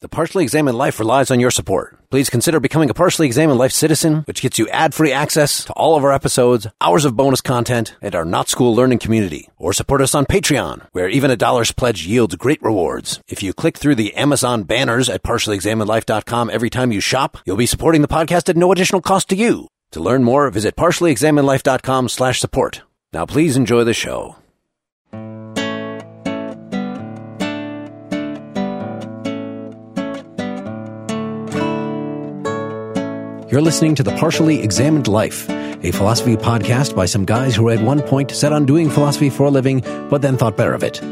The Partially Examined Life relies on your support. Please consider becoming a Partially Examined Life citizen, which gets you ad-free access to all of our episodes, hours of bonus content, and our not school learning community. Or support us on Patreon, where even a dollar's pledge yields great rewards. If you click through the Amazon banners at partiallyexaminedlife.com every time you shop, you'll be supporting the podcast at no additional cost to you. To learn more, visit partiallyexaminedlife.com slash support. Now please enjoy the show. You're listening to The Partially Examined Life, a philosophy podcast by some guys who at one point set on doing philosophy for a living, but then thought better of it.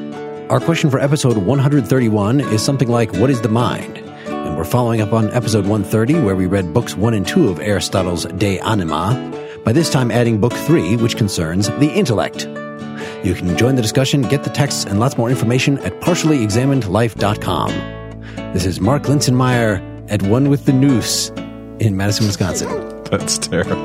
Our question for episode 131 is something like, What is the mind? And we're following up on episode 130, where we read books 1 and 2 of Aristotle's De Anima, by this time adding book 3, which concerns the intellect. You can join the discussion, get the texts, and lots more information at partiallyexaminedlife.com. This is Mark Linsenmeyer at One with the Nous in Madison, Wisconsin. That's terrible.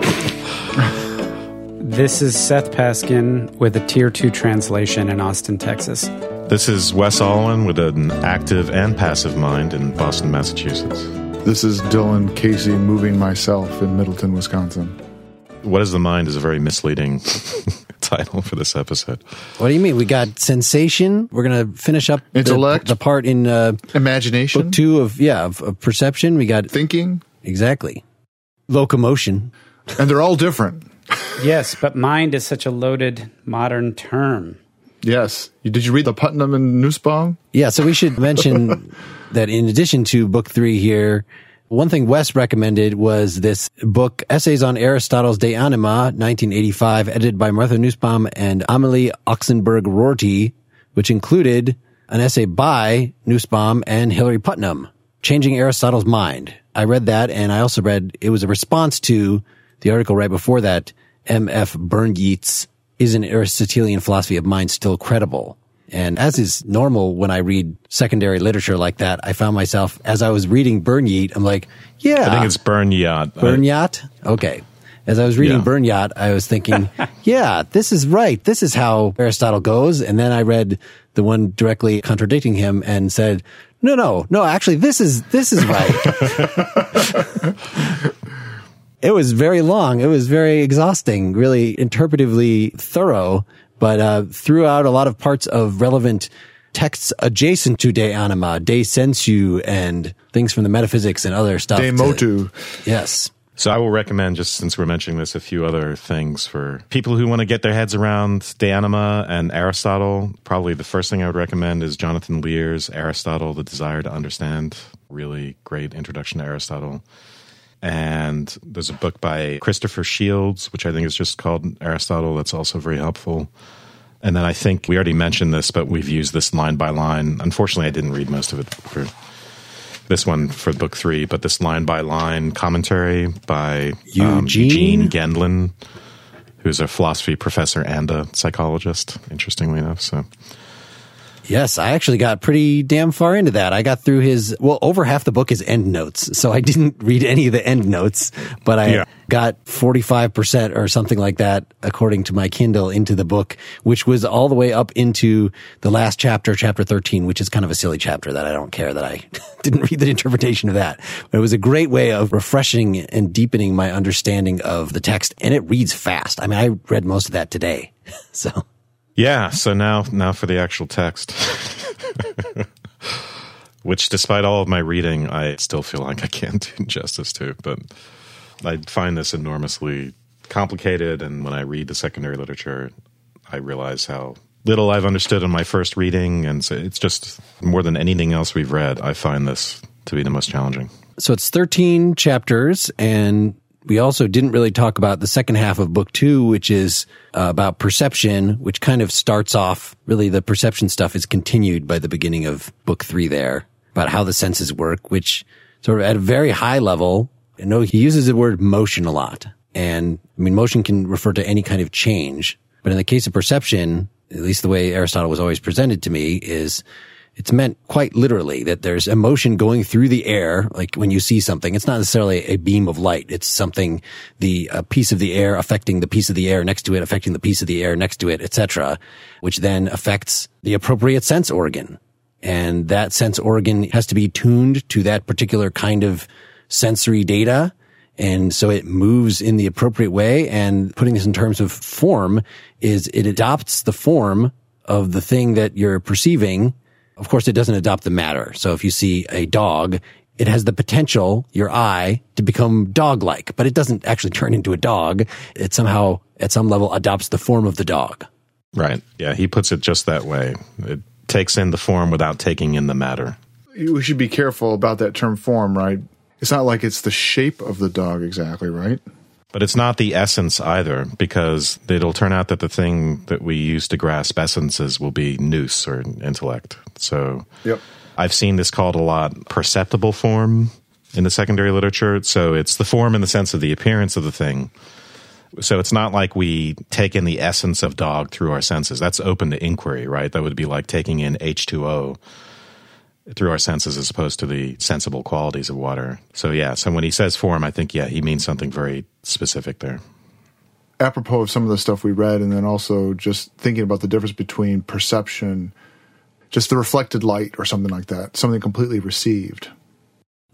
This is Seth Paskin with a Tier 2 translation in Austin, Texas. This is Wes Alwyn with an active and passive mind in Boston, Massachusetts. This is Dylan Casey moving myself in Middleton, Wisconsin. What is the mind is a very misleading title for this episode. What do you mean? We got sensation. We're gonna finish up the- Intellect. the, part in uh, Imagination, book two of yeah of, of perception. We got thinking, exactly locomotion. and they're all different. Yes, but mind is such a loaded modern term. Yes. Did you read the Putnam and Nussbaum? Yeah, so we should mention that in addition to book three here, one thing Wes recommended was this book, Essays on Aristotle's De Anima, 1985, edited by Martha Nussbaum and Amelie Oxenberg Rorty, which included an essay by Nussbaum and Hilary Putnam, Changing Aristotle's Mind. I read that, and I also read it was a response to the article right before that, M.F. Burnyeat's, Is an Aristotelian Philosophy of Mind Still Credible? And as is normal when I read secondary literature like that, I found myself, as I was reading Burnyeat, I'm like, yeah. I think it's Burn Yacht. Bernyacht? Okay. As I was reading Yeah. Bernyacht, I was thinking, yeah, this is right. This is how Aristotle goes. And then I read the one directly contradicting him and said, no, no, no, actually, this is, this is right. it was very long. It was very exhausting, really interpretively thorough, but uh, threw out a lot of parts of relevant texts adjacent to De Anima, De Sensu, and things from the metaphysics and other stuff. De to- Motu. Yes. So I will recommend, just since we're mentioning this, a few other things for people who want to get their heads around De Anima and Aristotle. Probably the first thing I would recommend is Jonathan Lear's Aristotle, The Desire to Understand. Really great introduction to Aristotle. And there's a book by Christopher Shields, which I think is just called Aristotle, that's also very helpful. And then I think we already mentioned this, but we've used this line by line. Unfortunately, I didn't read most of it for this one for book three, but this line by line commentary by um, Eugene? Eugene Gendlin, who's a philosophy professor and a psychologist, interestingly enough. So Yes, I actually got pretty damn far into that. I got through his, well, over half the book is end notes. So I didn't read any of the end notes, but I Yeah. got 45% or something like that, according to my Kindle, into the book, which was all the way up into the last chapter, chapter 13, which is kind of a silly chapter that I don't care that I didn't read the interpretation of that. But it was a great way of refreshing and deepening my understanding of the text. And it reads fast. I mean, I read most of that today. So. Yeah, so now now for the actual text. Which, despite all of my reading, I still feel like I can't do justice to. But I find this enormously complicated, and when I read the secondary literature, I realize how little I've understood in my first reading, and so it's just more than anything else we've read. I find this to be the most challenging. So it's 13 chapters, and we also didn't really talk about the second half of book two, which is uh, about perception, which kind of starts off really the perception stuff is continued by the beginning of book three there about how the senses work, which sort of at a very high level, I know he uses the word motion a lot. And I mean, motion can refer to any kind of change, but in the case of perception, at least the way Aristotle was always presented to me is it's meant quite literally that there's emotion going through the air. Like when you see something, it's not necessarily a beam of light. It's something, the a piece of the air affecting the piece of the air next to it, affecting the piece of the air next to it, etc., which then affects the appropriate sense organ. And that sense organ has to be tuned to that particular kind of sensory data. And so it moves in the appropriate way. And putting this in terms of form is it adopts the form of the thing that you're perceiving. Of course, it doesn't adopt the matter. So if you see a dog, it has the potential, your eye, to become dog-like, but it doesn't actually turn into a dog. It somehow, at some level, adopts the form of the dog. Right. Yeah, he puts it just that way. It takes in the form without taking in the matter. We should be careful about that term form, right? It's not like it's the shape of the dog exactly, right? But it's not the essence either, because it'll turn out that the thing that we use to grasp essences will be nous or intellect. So Yep. I've seen this called a lot perceptible form in the secondary literature. So it's the form in the sense of the appearance of the thing. So it's not like we take in the essence of dog through our senses. That's open to inquiry, right? That would be like taking in H2O through our senses as opposed to the sensible qualities of water. So yeah, so when he says form, I think yeah, he means something very specific there. Apropos of some of the stuff we read, and then also just thinking about the difference between perception, just the reflected light or something like that, something completely received.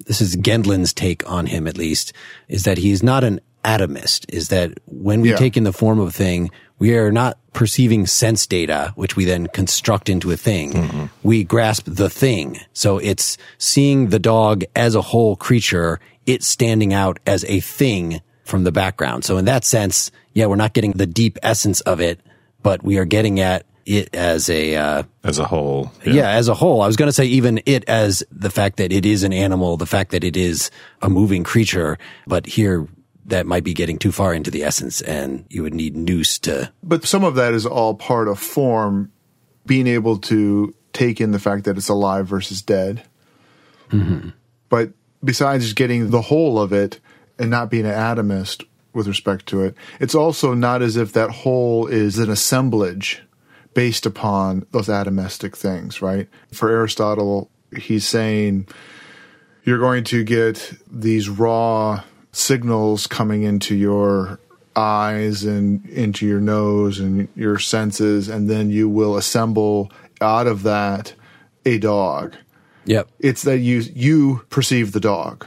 This is Gendlin's take on him, at least, is that he's not an atomist, is that when we Yeah. take in the form of a thing, we are not perceiving sense data, which we then construct into a thing. Mm-hmm. We grasp the thing. So it's seeing the dog as a whole creature, it standing out as a thing from the background. So in that sense, yeah, we're not getting the deep essence of it, but we are getting at it as a, uh, As a whole. yeah. as a whole. I was going to say even it as the fact that it is an animal, the fact that it is a moving creature, but here that might be getting too far into the essence and you would need nous to, But some of that is all part of form, being able to take in the fact that it's alive versus dead. But besides just getting the whole of it and not being an atomist with respect to it, it's also not as if that whole is an assemblage based upon those atomistic things, right? For Aristotle, he's saying you're going to get these raw signals coming into your eyes and into your nose and your senses, and then you will assemble out of that a dog. yep. It's that you you perceive the dog.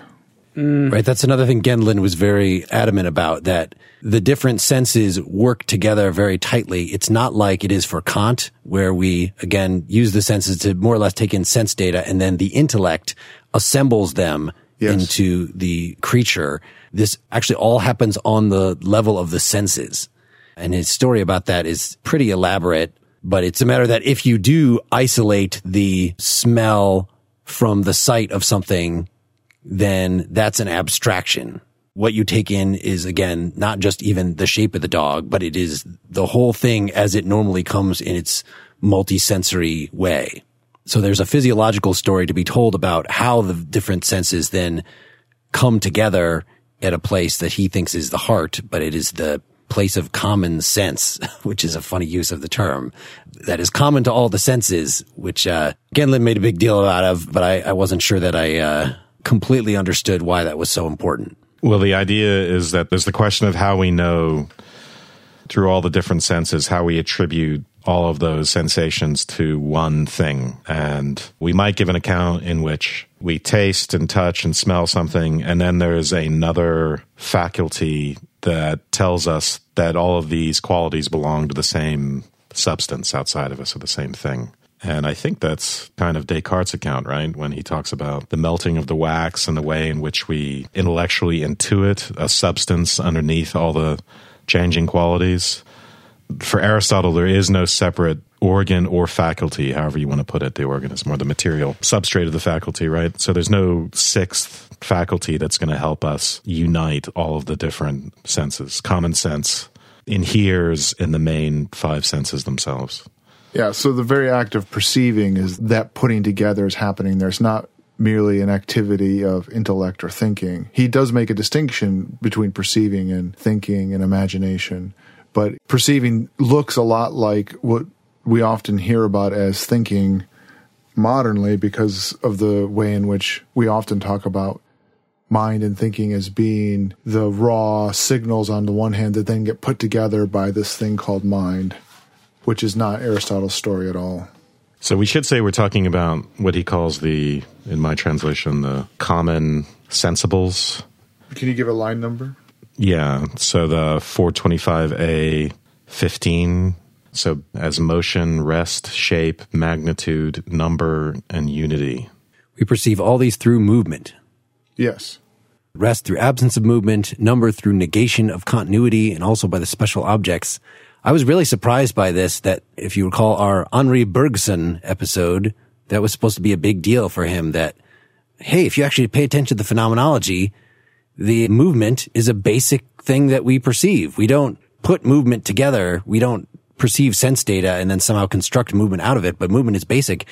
Mm. Right. That's another thing Gendlin was very adamant about that the different senses work together very tightly. It's not like it is for Kant, where we again use the senses to more or less take in sense data and then the intellect assembles them Yes. into the creature. This actually all happens on the level of the senses. And his story about that is pretty elaborate, but it's a matter that if you do isolate the smell from the sight of something, then that's an abstraction. What you take in is again, not just even the shape of the dog, but it is the whole thing as it normally comes in its multisensory way. So there's a physiological story to be told about how the different senses then come together at a place that he thinks is the heart, but it is the place of common sense, which is a funny use of the term, that is common to all the senses, which uh, Gendlin made a big deal out of, but I, I wasn't sure that I uh, completely understood why that was so important. Well, the idea is that there's the question of how we know through all the different senses, how we attribute all of those sensations to one thing. And we might give an account in which we taste and touch and smell something, and then there's another faculty that tells us that all of these qualities belong to the same substance outside of us, or the same thing. And I think that's kind of Descartes' account, right? When he talks about the melting of the wax and the way in which we intellectually intuit a substance underneath all the changing qualities. For Aristotle, there is no separate organ or faculty, however you want to put it, the organism or the material substrate of the faculty, right? So there's no sixth faculty that's going to help us unite all of the different senses. Common sense inheres in the main five senses themselves. Yeah, so the very act of perceiving is that putting together is happening. There's not merely an activity of intellect or thinking. He does make a distinction between perceiving and thinking and imagination, but perceiving looks a lot like what we often hear about as thinking modernly because of the way in which we often talk about mind and thinking as being the raw signals on the one hand that then get put together by this thing called mind which is not Aristotle's story at all. So we should say we're talking about what he calls the, in my translation, the common sensibles. Can you give a line number? Yeah. So the 425A 15. So as motion, rest, shape, magnitude, number, and unity. We perceive all these through movement. Yes. Rest through absence of movement, number through negation of continuity, and also by the special objects. I was really surprised by this that if you recall our Henri Bergson episode, that was supposed to be a big deal for him that, hey, if you actually pay attention to the phenomenology, the movement is a basic thing that we perceive. We don't put movement together. We don't perceive sense data and then somehow construct movement out of it, but movement is basic.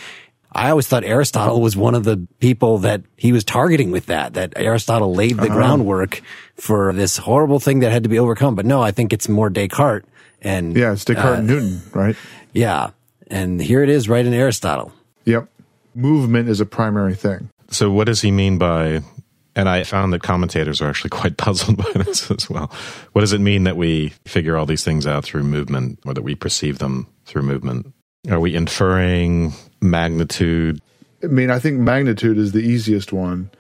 I always thought Aristotle was one of the people that he was targeting with that, that Aristotle laid the uh-huh. groundwork for this horrible thing that had to be overcome. But no, I think it's more Descartes and yeah, it's Descartes uh, and Newton, right? Yeah. And here it is right in Aristotle. Yep. Movement is a primary thing. So what does he mean by and I found that commentators are actually quite puzzled by this as well. What does it mean that we figure all these things out through movement or that we perceive them through movement? Are we inferring magnitude? I mean, I think magnitude is the easiest one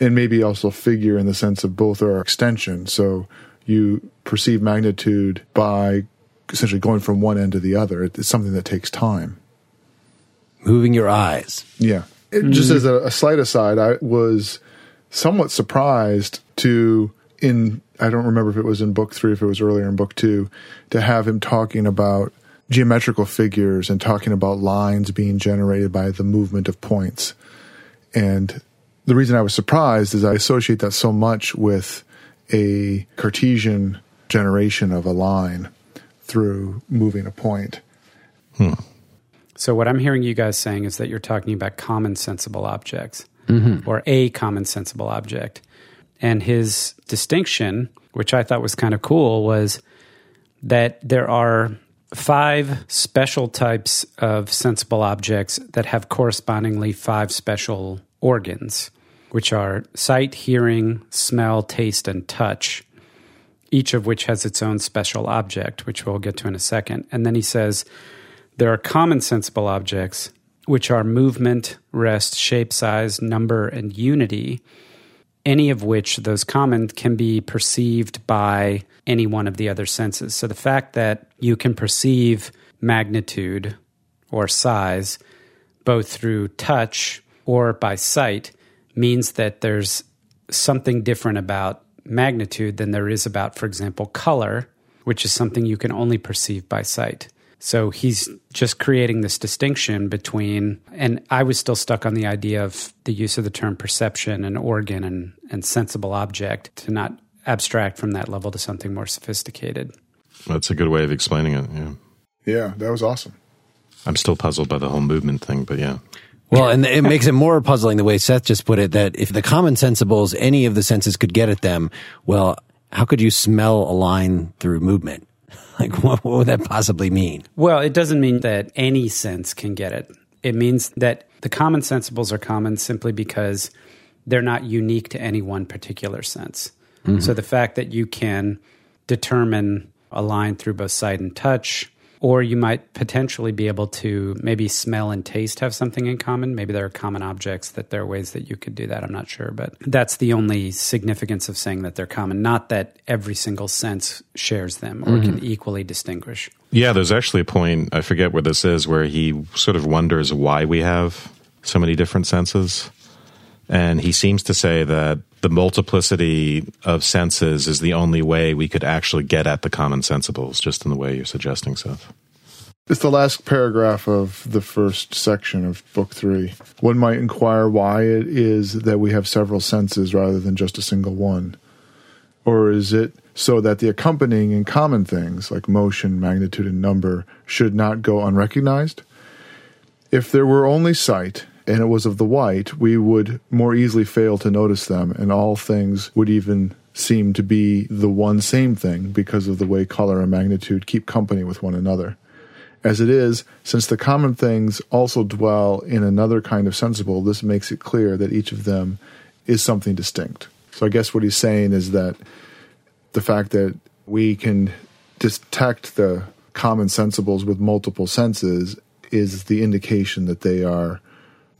and maybe also figure in the sense of both are extension. So you perceive magnitude by essentially going from one end to the other. It's something that takes time. Moving your eyes. Yeah. It. Just as a, a slight aside, I was somewhat surprised to, in, I don't remember if it was in book three, if it was earlier in book two, to have him talking about geometrical figures and talking about lines being generated by the movement of points. And the reason I was surprised is I associate that so much with a Cartesian generation of a line through moving a point. Hmm. So, what I'm hearing you guys saying is that you're talking about common sensible objects mm-hmm. or a common sensible object. And his distinction, which I thought was kind of cool, was that there are five special types of sensible objects that have correspondingly five special organs which are sight, hearing, smell, taste, and touch, each of which has its own special object, which we'll get to in a second. And then he says there are common sensible objects, which are movement, rest, shape, size, number, and unity, any of which those common can be perceived by any one of the other senses. So the fact that you can perceive magnitude or size both through touch or by sight means that there's something different about magnitude than there is about, for example, color, which is something you can only perceive by sight. So he's just creating this distinction between, and I was still stuck on the idea of the use of the term perception and organ and, and sensible object to not abstract from that level to something more sophisticated. That's a good way of explaining it. Yeah. Yeah, that was awesome. I'm still puzzled by the whole movement thing, but yeah. Well, and it makes it more puzzling the way Seth just put it that if the common sensibles, any of the senses could get at them, well, how could you smell a line through movement? Like, what, what would that possibly mean? Well, it doesn't mean that any sense can get it. It means that the common sensibles are common simply because they're not unique to any one particular sense. Mm-hmm. So the fact that you can determine a line through both sight and touch, or you might potentially be able to maybe smell and taste have something in common. Maybe there are common objects that there are ways that you could do that. I'm not sure, but that's the only significance of saying that they're common, not that every single sense shares them or mm-hmm. can equally distinguish. Yeah, there's actually a point, I forget where this is, where he sort of wonders why we have so many different senses. And he seems to say that the multiplicity of senses is the only way we could actually get at the common sensibles, just in the way you're suggesting, Seth. It's the last paragraph of the first section of book three. One might inquire why it is that we have several senses rather than just a single one. Or is it so that the accompanying and common things, like motion, magnitude, and number, should not go unrecognized? If there were only sight, and it was of the white, we would more easily fail to notice them, and all things would even seem to be the one same thing because of the way color and magnitude keep company with one another. As it is, since the common things also dwell in another kind of sensible, this makes it clear that each of them is something distinct. So I guess what he's saying is that the fact that we can detect the common sensibles with multiple senses is the indication that they are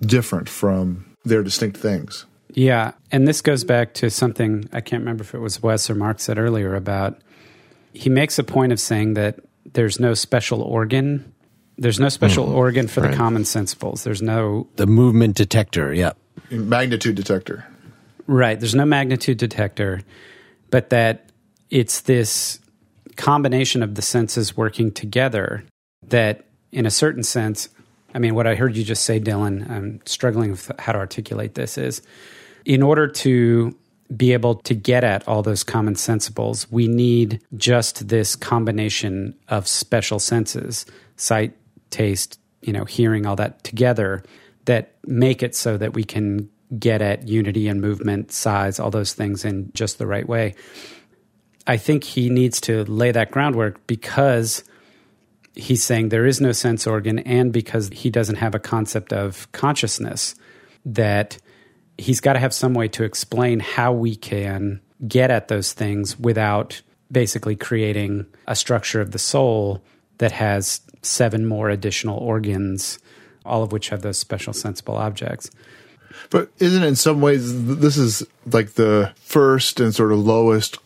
different from their distinct things. Yeah. And this goes back to something I can't remember if it was Wes or Mark said earlier about he makes a point of saying that there's no special organ. There's no special Mm, organ for right. the common sensibles. There's no The movement detector. Yeah. Magnitude detector. Right. There's no magnitude detector, but that it's this combination of the senses working together that, in a certain sense, I mean, what I heard you just say, Dylan, I'm struggling with how to articulate this is in order to be able to get at all those common sensibles, we need just this combination of special senses sight, taste, you know, hearing, all that together that make it so that we can get at unity and movement, size, all those things in just the right way. I think he needs to lay that groundwork because he's saying there is no sense organ and because he doesn't have a concept of consciousness that he's got to have some way to explain how we can get at those things without basically creating a structure of the soul that has seven more additional organs all of which have those special sensible objects. But isn't it in some ways this is like the first and sort of lowest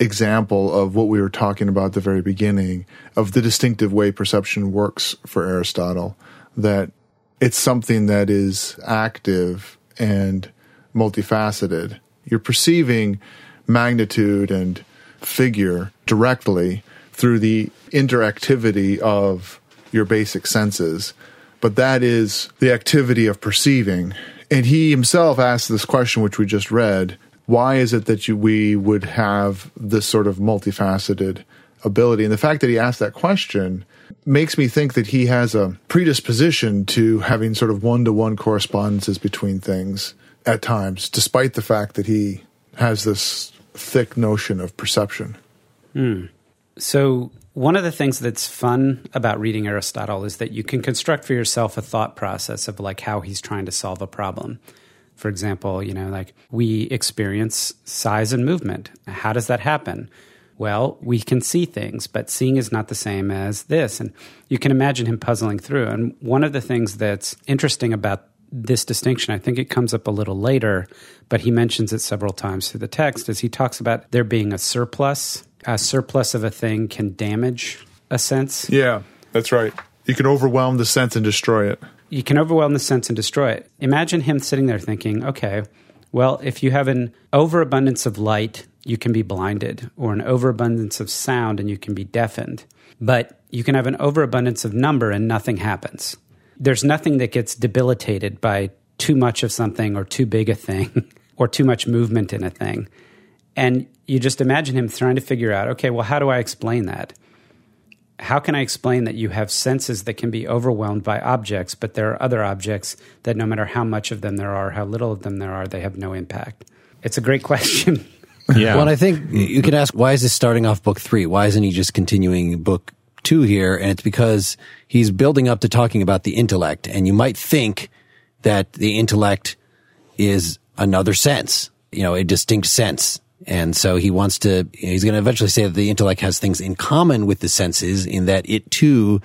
example of what we were talking about at the very beginning of the distinctive way perception works for Aristotle that it's something that is active and multifaceted. You're perceiving magnitude and figure directly through the interactivity of your basic senses. But that is the activity of perceiving. And he himself asked this question, which we just read why is it that you, we would have this sort of multifaceted ability? And the fact that he asked that question makes me think that he has a predisposition to having sort of one to one correspondences between things at times, despite the fact that he has this thick notion of perception. Hmm. So, one of the things that's fun about reading Aristotle is that you can construct for yourself a thought process of like how he's trying to solve a problem. For example, you know, like we experience size and movement. How does that happen? Well, we can see things, but seeing is not the same as this. And you can imagine him puzzling through. And one of the things that's interesting about this distinction, I think it comes up a little later, but he mentions it several times through the text, is he talks about there being a surplus. A surplus of a thing can damage a sense. Yeah, that's right. You can overwhelm the sense and destroy it. You can overwhelm the sense and destroy it. Imagine him sitting there thinking, okay, well, if you have an overabundance of light, you can be blinded, or an overabundance of sound and you can be deafened. But you can have an overabundance of number and nothing happens. There's nothing that gets debilitated by too much of something or too big a thing or too much movement in a thing. And you just imagine him trying to figure out, okay, well, how do I explain that? How can I explain that you have senses that can be overwhelmed by objects, but there are other objects that no matter how much of them there are, how little of them there are, they have no impact? It's a great question. Yeah. Well, I think you can ask, why is this starting off book three? Why isn't he just continuing book two here? And it's because he's building up to talking about the intellect. And you might think that the intellect is another sense, you know, a distinct sense. And so he wants to, he's going to eventually say that the intellect has things in common with the senses in that it too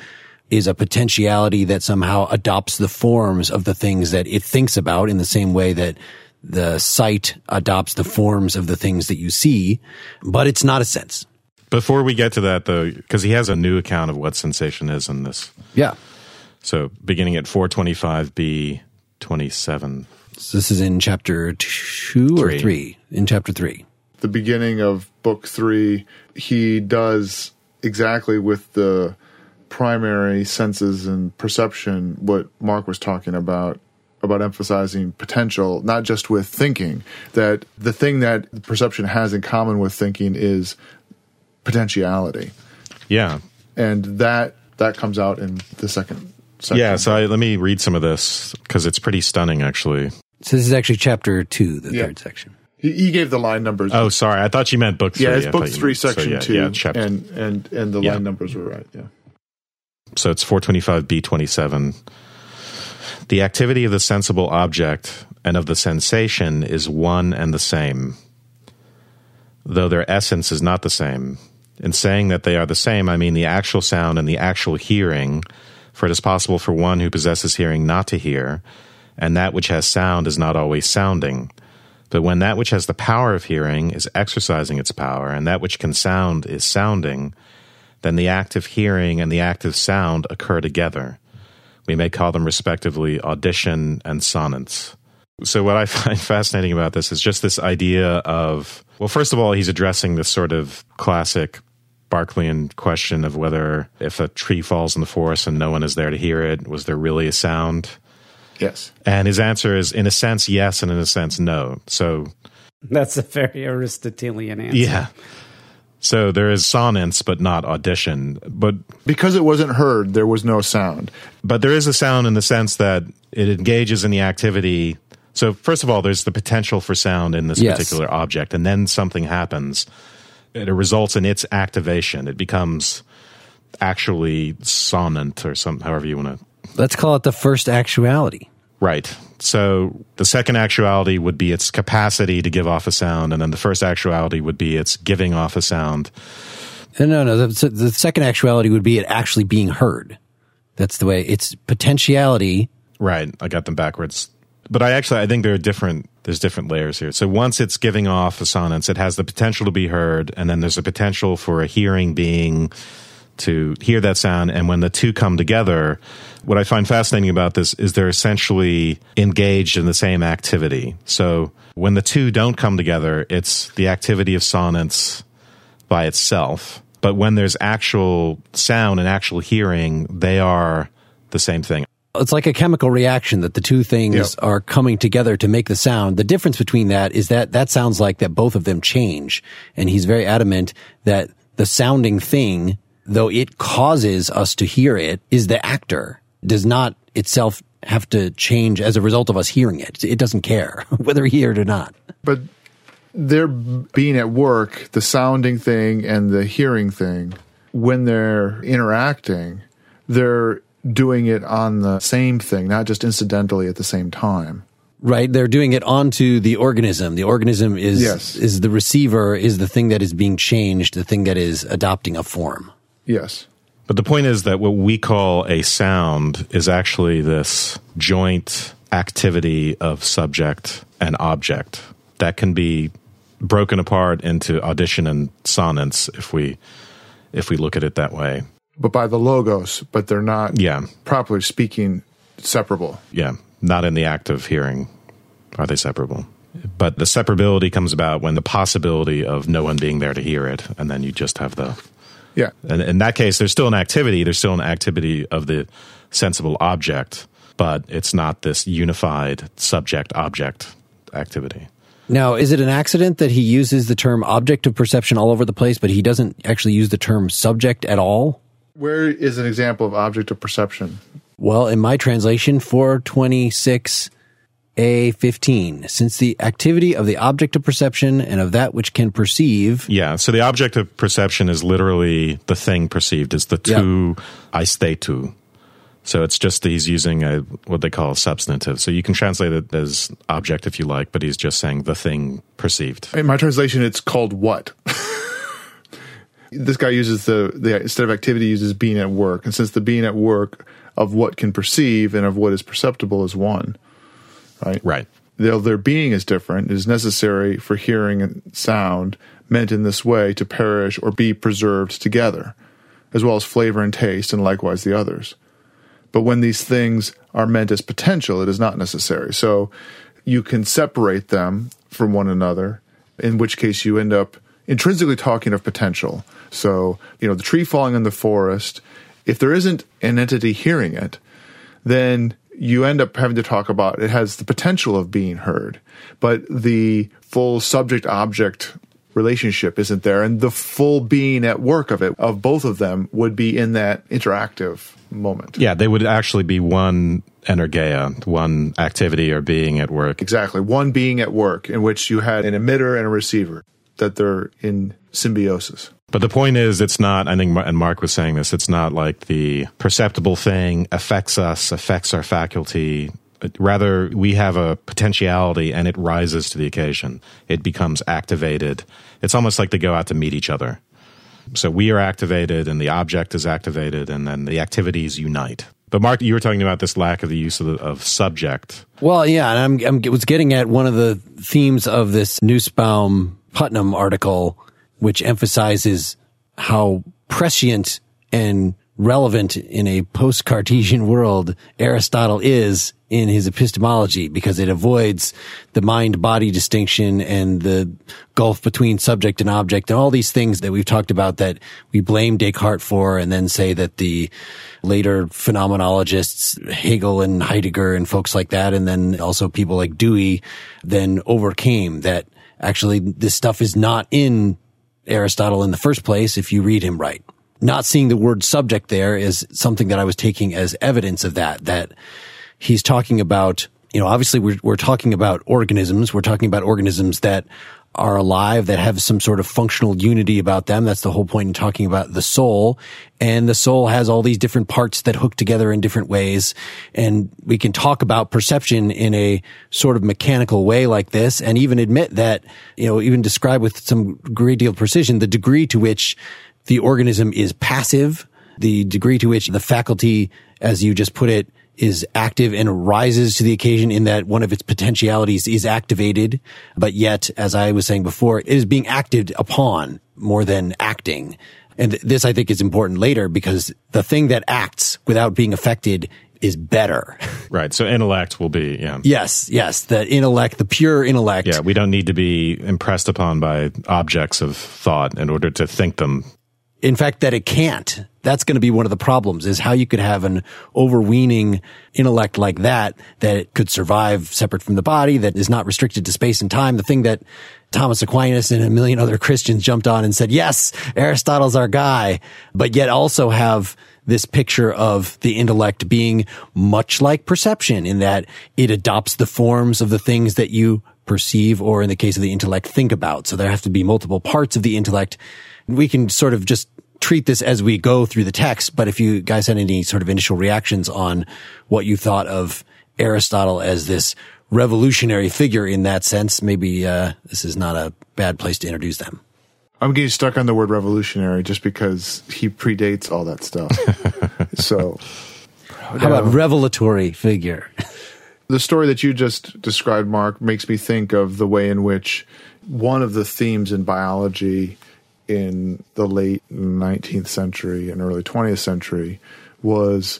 is a potentiality that somehow adopts the forms of the things that it thinks about in the same way that the sight adopts the forms of the things that you see, but it's not a sense. Before we get to that, though, because he has a new account of what sensation is in this. Yeah. So beginning at 425b 27. So this is in chapter two or Three. three? In chapter three. the beginning of book three, he does exactly with the primary senses and perception what Mark was talking about about emphasizing potential, not just with thinking. That the thing that perception has in common with thinking is potentiality, Yeah. and that that comes out in the second. section. Yeah. So I, let me read some of this because it's pretty stunning, actually. So this is actually chapter two, the Yeah. third section. he, he gave the line numbers. Oh, sorry. I thought you meant book three. yeah, it's I book three, meant- so section yeah, two, Yeah, chapter. and and and the Yeah. line numbers were right. Yeah. So it's 425b27. The activity of the sensible object and of the sensation is one and the same, though their essence is not the same. In saying that they are the same, I mean the actual sound and the actual hearing For it is possible for one who possesses hearing not to hear, and that which has sound is not always sounding. But when that which has the power of hearing is exercising its power, and that which can sound is sounding, then the act of hearing and the act of sound occur together. We may call them respectively audition and sonance. So, what I find fascinating about this is just this idea of, well, first of all, he's addressing this sort of classic Berkeleyan question of whether if a tree falls in the forest and no one is there to hear it, was there really a sound? Yes. And his answer is, in a sense, yes, and in a sense, no. So, That's a very Aristotelian answer. yeah. So there is sonance, but not audition. But Because it wasn't heard, there was no sound. but there is a sound in the sense that it engages in the activity. So first of all, there's the potential for sound in this Yes. particular object, and then something happens. It results in its activation. It becomes actually sonant, or some, however you want to Let's call it the first actuality. Right. So the second actuality would be its capacity to give off a sound, and then the first actuality would be its giving off a sound. No, no. The, the second actuality would be it actually being heard. That's the way it's potentiality. Right. I got them backwards. But I actually I think there are different there's different layers here. So once it's giving off a sonance, it has the potential to be heard, and then there's a potential for a hearing being to hear that sound. And when the two come together, what I find fascinating about this is they're essentially engaged in the same activity. So when the two don't come together, it's the activity of sonance by itself. But when there's actual sound and actual hearing, they are the same thing. It's like a chemical reaction that the two things Yep. are coming together to make the sound. The difference between that is that that sounds like that both of them change. And he's very adamant that the sounding thing, though it causes us to hear it, is the actor, does not itself have to change as a result of us hearing it. It doesn't care whether we hear it or not. But they're being at work, the sounding thing and the hearing thing, when they're interacting, they're doing it on the same thing, not just incidentally at the same time. Right? They're doing it onto the organism. The organism is, Yes. is the receiver, is the thing that is being changed, the thing that is adopting a form. Yes. But the point is that what we call a sound is actually this joint activity of subject and object that can be broken apart into audition and sonance if we if we look at it that way. But by the logos, but they're not, Yeah. properly speaking, separable. Yeah. Not in the act of hearing are they separable. But the separability comes about when the possibility of no one being there to hear it, and then you just have the Yeah. And in that case, there's still an activity. There's still an activity of the sensible object, but it's not this unified subject object activity. Now, is it an accident that he uses the term object of perception all over the place, but he doesn't actually use the term subject at all? Where is an example of object of perception? Well, in my translation, 426A15, since the activity of the object of perception and of that which can perceive, Yeah. So the object of perception is literally the thing perceived. Is the tu aisthetu. So it's just that he's using a what they call a substantive. So you can translate it as object if you like, but he's just saying the thing perceived. In my translation, it's called what? this guy uses the, the instead of activity uses being at work, and since the being at work of what can perceive and of what is perceptible is one, right? Right. Though their being is different, it is necessary for hearing and sound meant in this way to perish or be preserved together, as well as flavor and taste, and likewise the others. But when these things are meant as potential, it is not necessary. So you can separate them from one another, in which case you end up intrinsically talking of potential. So, you know, the tree falling in the forest, if there isn't an entity hearing it, then you end up having to talk about it has the potential of being heard, but the full subject object relationship isn't there. And the full being at work of it, of both of them, would be in that interactive moment. Yeah, they would actually be one energeia, one activity or being at work. Exactly. One being at work in which you had an emitter and a receiver, that they're in symbiosis. But the point is, it's not, I think, and Mark was saying this, it's not like the perceptible thing affects us, affects our faculty. Rather, we have a potentiality and it rises to the occasion. It becomes activated. It's almost like they go out to meet each other. So we are activated and the object is activated and then the activities unite. But Mark, you were talking about this lack of the use of, the, of subject. Well, yeah, and I'm, I'm was getting at one of the themes of this Nussbaum Putnam article, which emphasizes how prescient and relevant in a post Cartesian world Aristotle is in his epistemology because it avoids the mind body distinction and the gulf between subject and object and all these things that we've talked about that we blame Descartes for and then say that the later phenomenologists, Hegel and Heidegger and folks like that, and then also people like Dewey then overcame that actually this stuff is not in Aristotle in the first place if you read him right not seeing the word subject there is something that I was taking as evidence of that, that he's talking about, you know, obviously we're, we're talking about organisms. We're talking about organisms that are alive, that have some sort of functional unity about them. That's the whole point in talking about the soul. And the soul has all these different parts that hook together in different ways. And we can talk about perception in a sort of mechanical way like this and even admit that, you know, even describe with some great deal of precision the degree to which the organism is passive, the degree to which the faculty, as you just put it, is active and rises to the occasion in that one of its potentialities is activated. But yet, as I was saying before, it is being acted upon more than acting. And this I think is important later because the thing that acts without being affected is better. Right. So intellect will be, yeah. Yes, yes. The intellect, the pure intellect. Yeah, we don't need to be impressed upon by objects of thought in order to think them in fact, that it can't. That's going to be one of the problems is how you could have an overweening intellect like that, that could survive separate from the body, that is not restricted to space and time. The thing that Thomas Aquinas and a million other Christians jumped on and said, yes, Aristotle's our guy, but yet also have this picture of the intellect being much like perception in that it adopts the forms of the things that you perceive or in the case of the intellect, think about. So there have to be multiple parts of the intellect we can sort of just treat this as we go through the text. But if you guys had any sort of initial reactions on what you thought of Aristotle as this revolutionary figure in that sense, maybe uh, this is not a bad place to introduce them. I'm getting stuck on the word revolutionary just because he predates all that stuff. so, how about revelatory figure? the story that you just described, Mark, makes me think of the way in which one of the themes in biology in the late 19th century and early 20th century was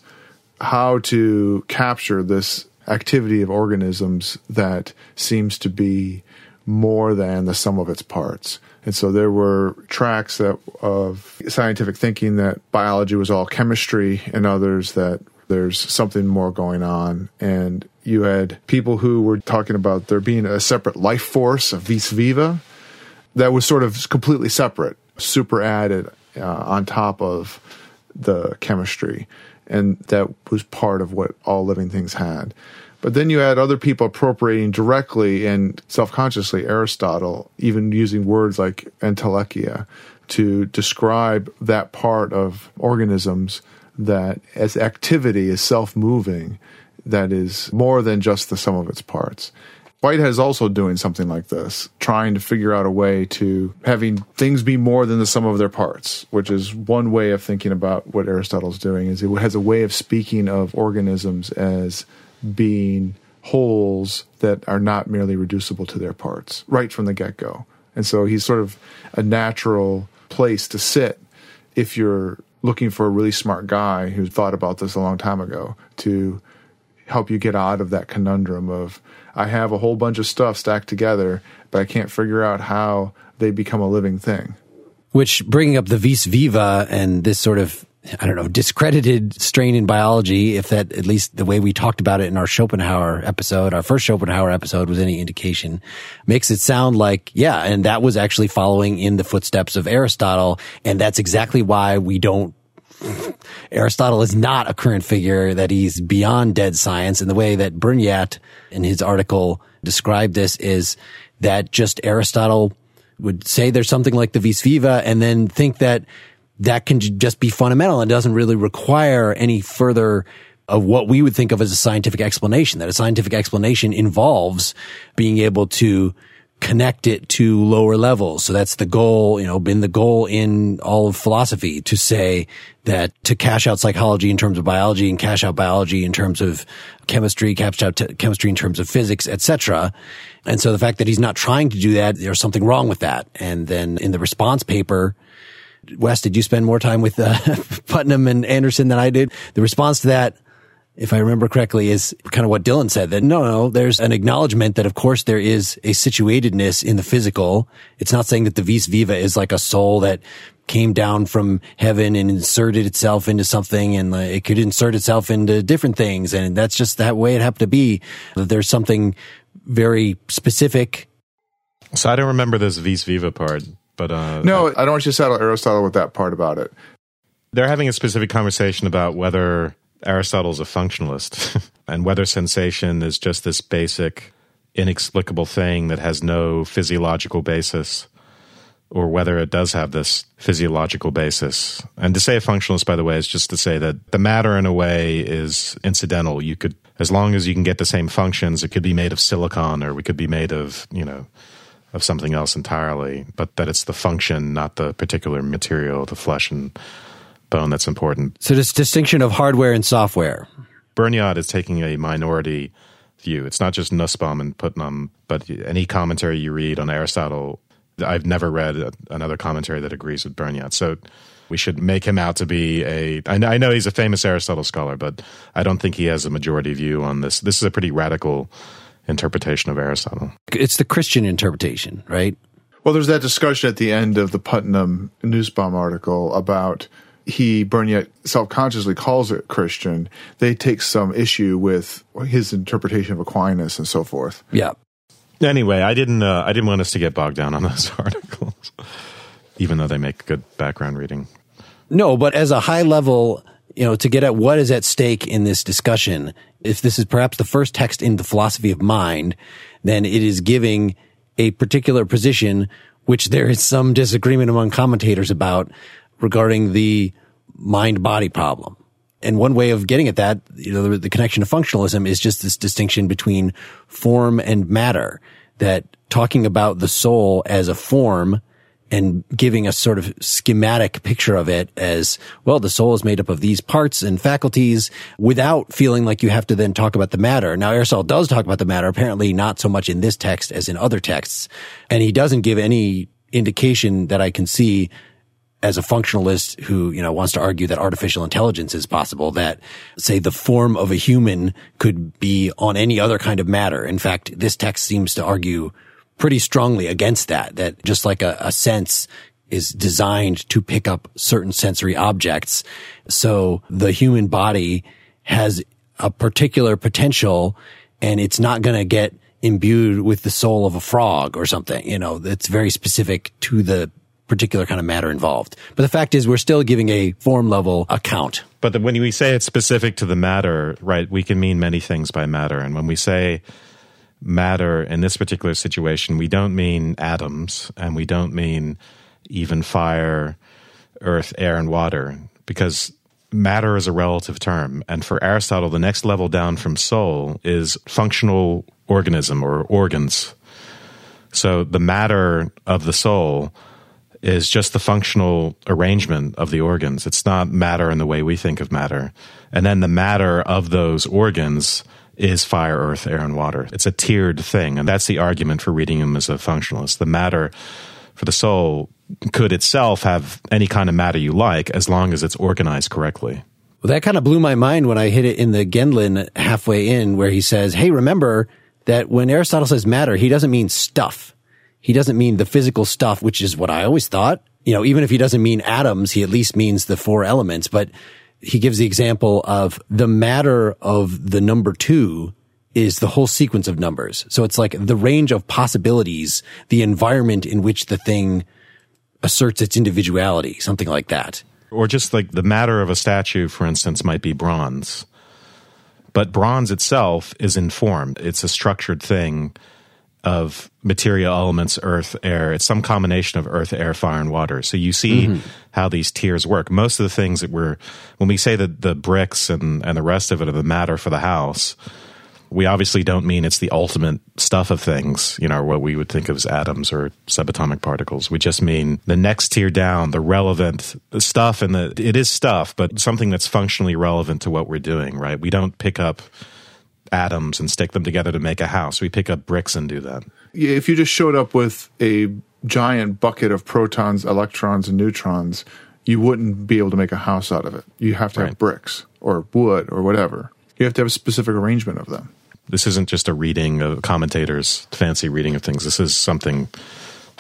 how to capture this activity of organisms that seems to be more than the sum of its parts. And so there were tracks that of scientific thinking that biology was all chemistry and others that there's something more going on. And you had people who were talking about there being a separate life force, a vis viva, that was sort of completely separate, super added uh, on top of the chemistry. And that was part of what all living things had. But then you had other people appropriating directly and self consciously Aristotle, even using words like entelechia to describe that part of organisms that as activity is self moving, that is more than just the sum of its parts. Whitehead is also doing something like this, trying to figure out a way to having things be more than the sum of their parts, which is one way of thinking about what Aristotle's doing. Is it has a way of speaking of organisms as being wholes that are not merely reducible to their parts right from the get go. And so he's sort of a natural place to sit if you're looking for a really smart guy who thought about this a long time ago to help you get out of that conundrum of I have a whole bunch of stuff stacked together, but I can't figure out how they become a living thing. Which bringing up the vis viva and this sort of I don't know, discredited strain in biology, if that at least the way we talked about it in our Schopenhauer episode, our first Schopenhauer episode was any indication, makes it sound like, yeah, and that was actually following in the footsteps of Aristotle. And that's exactly why we don't Aristotle is not a current figure, that he's beyond dead science. And the way that Burnyeat in his article described this is that just Aristotle would say there's something like the vis viva and then think that that can just be fundamental and doesn't really require any further of what we would think of as a scientific explanation, that a scientific explanation involves being able to connect it to lower levels. So that's the goal, you know, been the goal in all of philosophy to say that to cash out psychology in terms of biology and cash out biology in terms of chemistry, cash out t- chemistry in terms of physics, etc. And so the fact that he's not trying to do that, there's something wrong with that. And then in the response paper, Wes, did you spend more time with uh, Putnam and Anderson than I did? The response to that if I remember correctly, is kind of what Dylan said that no, no, there's an acknowledgement that of course there is a situatedness in the physical. It's not saying that the vis viva is like a soul that came down from heaven and inserted itself into something and uh, it could insert itself into different things. And that's just that way it happened to be. That there's something very specific. So I don't remember this vis viva part, but uh, no, I don't want you to saddle Aristotle with that part about it. They're having a specific conversation about whether Aristotle's a functionalist, and whether sensation is just this basic, inexplicable thing that has no physiological basis, or whether it does have this physiological basis. And to say a functionalist, by the way, is just to say that the matter, in a way, is incidental. You could, as long as you can get the same functions, it could be made of silicon, or we could be made of, you know, of something else entirely, but that it's the function, not the particular material, the flesh and bone that's important. So this distinction of hardware and software. Burnyeat is taking a minority view. It's not just Nussbaum and Putnam, but any commentary you read on Aristotle, I've never read another commentary that agrees with Burnyeat. So we should make him out to be a. I know he's a famous Aristotle scholar, but I don't think he has a majority view on this. This is a pretty radical interpretation of Aristotle. It's the Christian interpretation, right? Well, there's that discussion at the end of the Putnam Nussbaum article about he Burnyeat self-consciously calls it Christian, they take some issue with his interpretation of Aquinas and so forth. Yeah. Anyway, I didn't. Uh, I didn't want us to get bogged down on those articles, even though they make good background reading. No, but as a high level, you know, to get at what is at stake in this discussion, if this is perhaps the first text in the philosophy of mind, then it is giving a particular position which there is some disagreement among commentators about regarding the mind body problem. And one way of getting at that, you know, the, the, connection to functionalism is just this distinction between form and matter, that talking about the soul as a form and giving a sort of schematic picture of it as, well, the soul is made up of these parts and faculties without feeling like you have to then talk about the matter. Now, Aristotle does talk about the matter, apparently not so much in this text as in other texts. And he doesn't give any indication that I can see as a functionalist who, you know, wants to argue that artificial intelligence is possible, that say the form of a human could be on any other kind of matter. In fact, this text seems to argue pretty strongly against that, that just like a, a sense is designed to pick up certain sensory objects. So the human body has a particular potential and it's not going to get imbued with the soul of a frog or something, you know, that's very specific to the particular kind of matter involved. But the fact is, we're still giving a form level account. But the, when we say it's specific to the matter, right, we can mean many things by matter. And when we say matter in this particular situation, we don't mean atoms and we don't mean even fire, earth, air, and water, because matter is a relative term. And for Aristotle, the next level down from soul is functional organism or organs. So the matter of the soul is just the functional arrangement of the organs. It's not matter in the way we think of matter. And then the matter of those organs is fire, earth, air, and water. It's a tiered thing. And that's the argument for reading him as a functionalist. The matter for the soul could itself have any kind of matter you like as long as it's organized correctly. Well, that kind of blew my mind when I hit it in the Gendlin halfway in, where he says, Hey, remember that when Aristotle says matter, he doesn't mean stuff he doesn't mean the physical stuff, which is what I always thought. You know, even if he doesn't mean atoms, he at least means the four elements. But he gives the example of the matter of the number two is the whole sequence of numbers. So it's like the range of possibilities, the environment in which the thing asserts its individuality, something like that. Or just like the matter of a statue, for instance, might be bronze. But bronze itself is informed. It's a structured thing of material elements earth air it's some combination of earth air fire and water so you see mm-hmm. how these tiers work most of the things that we're when we say that the bricks and and the rest of it are the matter for the house We obviously don't mean it's the ultimate stuff of things, you know, what we would think of as atoms or subatomic particles. We just mean the next tier down, the relevant stuff, and the it is stuff, but something that's functionally relevant to what we're doing, right? We don't pick up atoms and stick them together to make a house. We pick up bricks and do that. Yeah, if you just showed up with a giant bucket of protons, electrons, and neutrons, you wouldn't be able to make a house out of it. You have to have bricks or wood or whatever. You have to have a specific arrangement of them. This isn't just a reading of commentators' fancy reading of things. This is something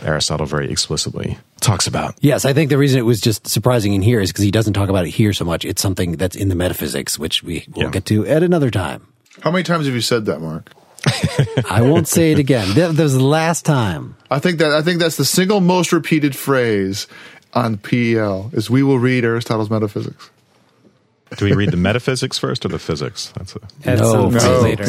Aristotle very explicitly talks about. Yes, I think the reason it was just surprising in here is because he doesn't talk about it here so much. It's something that's in the metaphysics, which we will Yeah. get to at another time. How many times have you said that, Mark? I won't say it again. That, that was the last time. I think that I think that's the single most repeated phrase on PEL is we will read Aristotle's metaphysics. Do we read the metaphysics first or the physics? That's a, At No, no. later.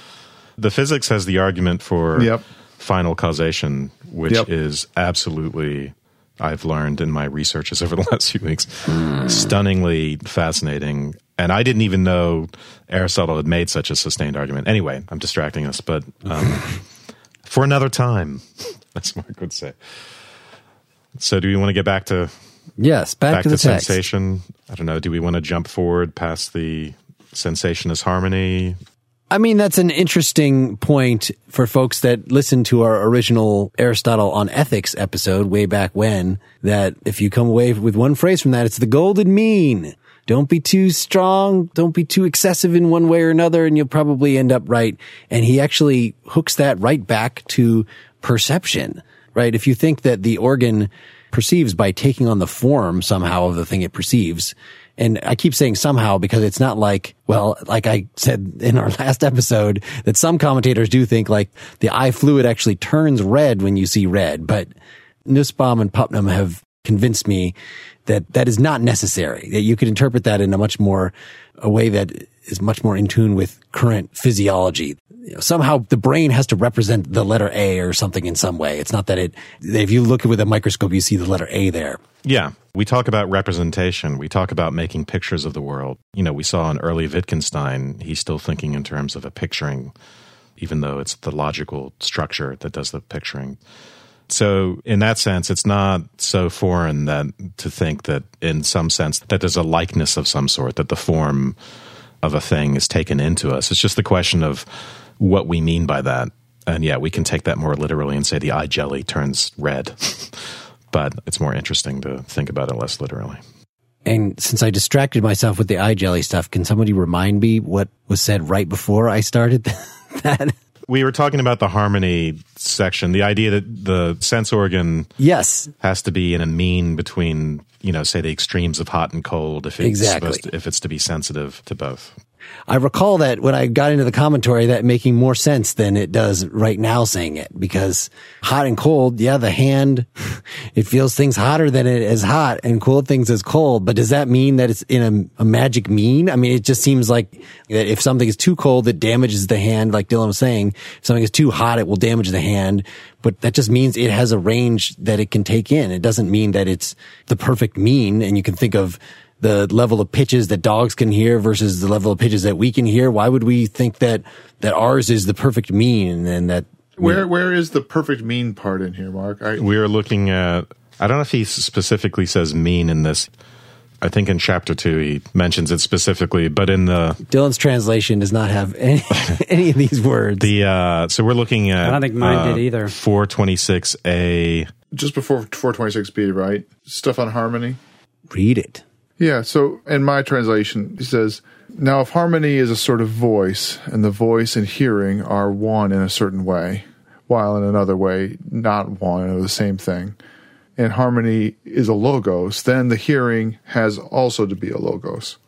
the physics has the argument for Yep. final causation, which Yep. is absolutely, I've learned in my researches over the last few weeks, stunningly fascinating. And I didn't even know Aristotle had made such a sustained argument. Anyway, I'm distracting us, but um, for another time, as Mark would say. So, do we want to get back to Yes, back, back to to, the text. sensation? I don't know. Do we want to jump forward past the sensation as harmony? I mean, that's an interesting point for folks that listened to our original Aristotle on ethics episode way back when, that if you come away with one phrase from that, it's the golden mean. Don't be too strong. Don't be too excessive in one way or another, and you'll probably end up right. And he actually hooks that right back to perception, right? If you think that the organ perceives by taking on the form somehow of the thing it perceives, and I keep saying somehow because it's not like, well, like I said in our last episode, that some commentators do think like the eye fluid actually turns red when you see red, but Nussbaum and Putnam have convinced me that that is not necessary, that you could interpret that in a much more, a way that is much more in tune with current physiology. You know, somehow the brain has to represent the letter A or something in some way. It's not that it, if you look with a microscope, you see the letter A there. Yeah. We talk about representation. We talk about making pictures of the world. You know, we saw in early Wittgenstein, he's still thinking in terms of a picturing, even though it's the logical structure that does the picturing. So, in that sense, it's not so foreign that to think that, in some sense, that there's a likeness of some sort, that the form of a thing is taken into us. It's just the question of what we mean by that. And yeah, we can take that more literally and say the eye jelly turns red. but it's more interesting to think about it less literally. And since I distracted myself with the eye jelly stuff, can somebody remind me what was said right before I started that? We were talking about the harmony section, the idea that the sense organ yes. has to be in a mean between, you know, say the extremes of hot and cold if it's Exactly. supposed to, if it's to be sensitive to both. I recall that when I got into the commentary, that making more sense than it does right now saying it because hot and cold, yeah, the hand, it feels things hotter than it is hot and cold things as cold. But does that mean that it's in a, a magic mean? I mean, it just seems like that if something is too cold, it damages the hand, like Dylan was saying. If something is too hot, it will damage the hand. But that just means it has a range that it can take in. It doesn't mean that it's the perfect mean. And you can think of the level of pitches that dogs can hear versus the level of pitches that we can hear. Why would we think that that ours is the perfect mean and that Where where is the perfect mean part in here, Mark? I, We are looking at, I don't know if he specifically says mean in this. I think in chapter two he mentions it specifically, but in the Dylan's translation does not have any, any of these words? the uh, so we're looking at I don't think mine uh, did either. 426a just before 426b, right? Stuff on harmony. Read it. Yeah, so in my translation, he says, Now if harmony is a sort of voice, and the voice and hearing are one in a certain way, while in another way not one or the same thing, and harmony is a logos, then the hearing has also to be a logos.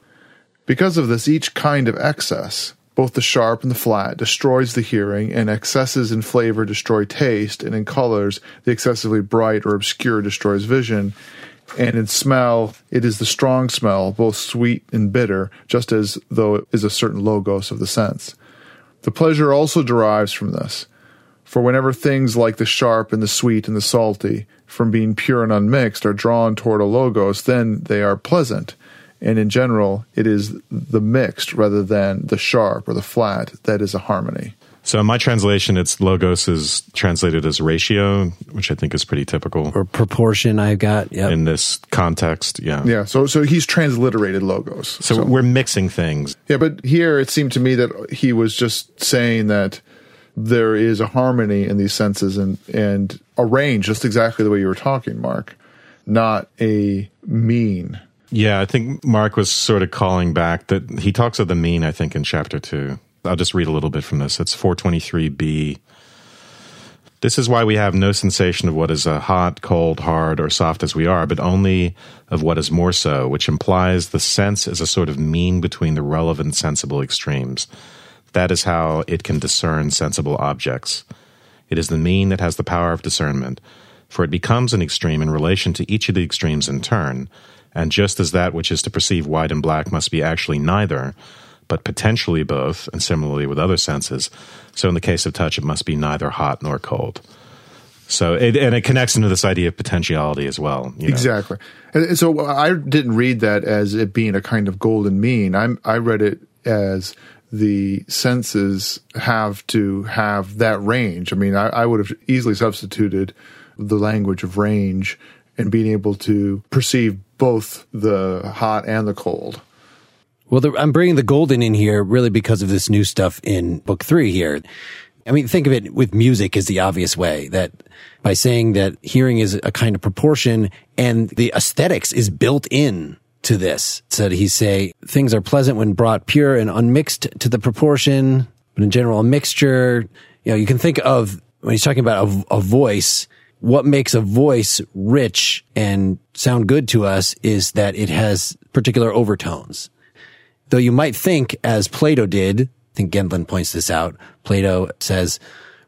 Because of this, each kind of excess, both the sharp and the flat, destroys the hearing, and excesses in flavor destroy taste, and in colors, the excessively bright or obscure destroys vision, and in smell, it is the strong smell, both sweet and bitter, just as though it is a certain logos of the sense. The pleasure also derives from this. For whenever things like the sharp and the sweet and the salty, from being pure and unmixed, are drawn toward a logos, then they are pleasant, And in general, it is the mixed rather than the sharp or the flat that is a harmony. So in my translation, it's logos is translated as ratio, which I think is pretty typical Or proportion I've got. Yep. in this context. Yeah. Yeah, so so he's transliterated logos. So, we're mixing things. Yeah, but here it seemed to me that he was just saying that there is a harmony in these senses and and a range, just exactly the way you were talking, Mark, not a mean. Yeah, I think Mark was sort of calling back that he talks of the mean, I think, in chapter two. I'll just read a little bit from this. It's 423b. This is why we have no sensation of what is a hot, cold, hard, or soft as we are, but only of what is more so, which implies the sense is a sort of mean between the relevant sensible extremes. That is how it can discern sensible objects. It is the mean that has the power of discernment, for it becomes an extreme in relation to each of the extremes in turn, and just as that which is to perceive white and black must be actually neither, but potentially both, and similarly with other senses, so in the case of touch, it must be neither hot nor cold. So, it, and it connects into this idea of potentiality as well. you know. Exactly. And so I didn't read that as it being a kind of golden mean. I'm, I read it as the senses have to have that range. I mean, I, I would have easily substituted the language of range and being able to perceive both the hot and the cold. Well, the, I'm bringing the golden in here really because of this new stuff in book three here. I mean, think of it with music is the obvious way that by saying that hearing is a kind of proportion and the aesthetics is built in to this. So he say things are pleasant when brought pure and unmixed to the proportion, but in general, a mixture, you know, you can think of when he's talking about a, a voice, what makes a voice rich and sound good to us is that it has particular overtones. Though you might think, as Plato did, I think Gendlin points this out, Plato says,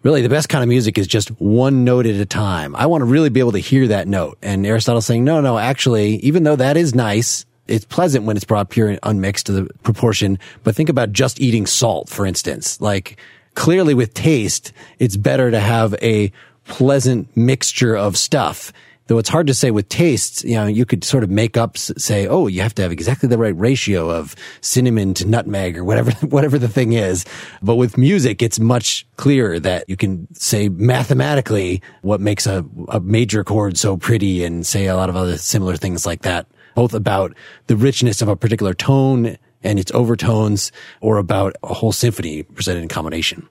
really the best kind of music is just one note at a time. I want to really be able to hear that note. And Aristotle's saying, no, no, actually, even though that is nice, it's pleasant when it's brought pure and unmixed to the proportion. But think about just eating salt, for instance. Like clearly with taste, it's better to have a pleasant mixture of stuff. Though it's hard to say with tastes, you know, you could sort of make up, say, oh, you have to have exactly the right ratio of cinnamon to nutmeg or whatever, whatever the thing is. But with music, it's much clearer that you can say mathematically what makes a, a major chord so pretty and say a lot of other similar things like that, both about the richness of a particular tone and its overtones or about a whole symphony presented in combination.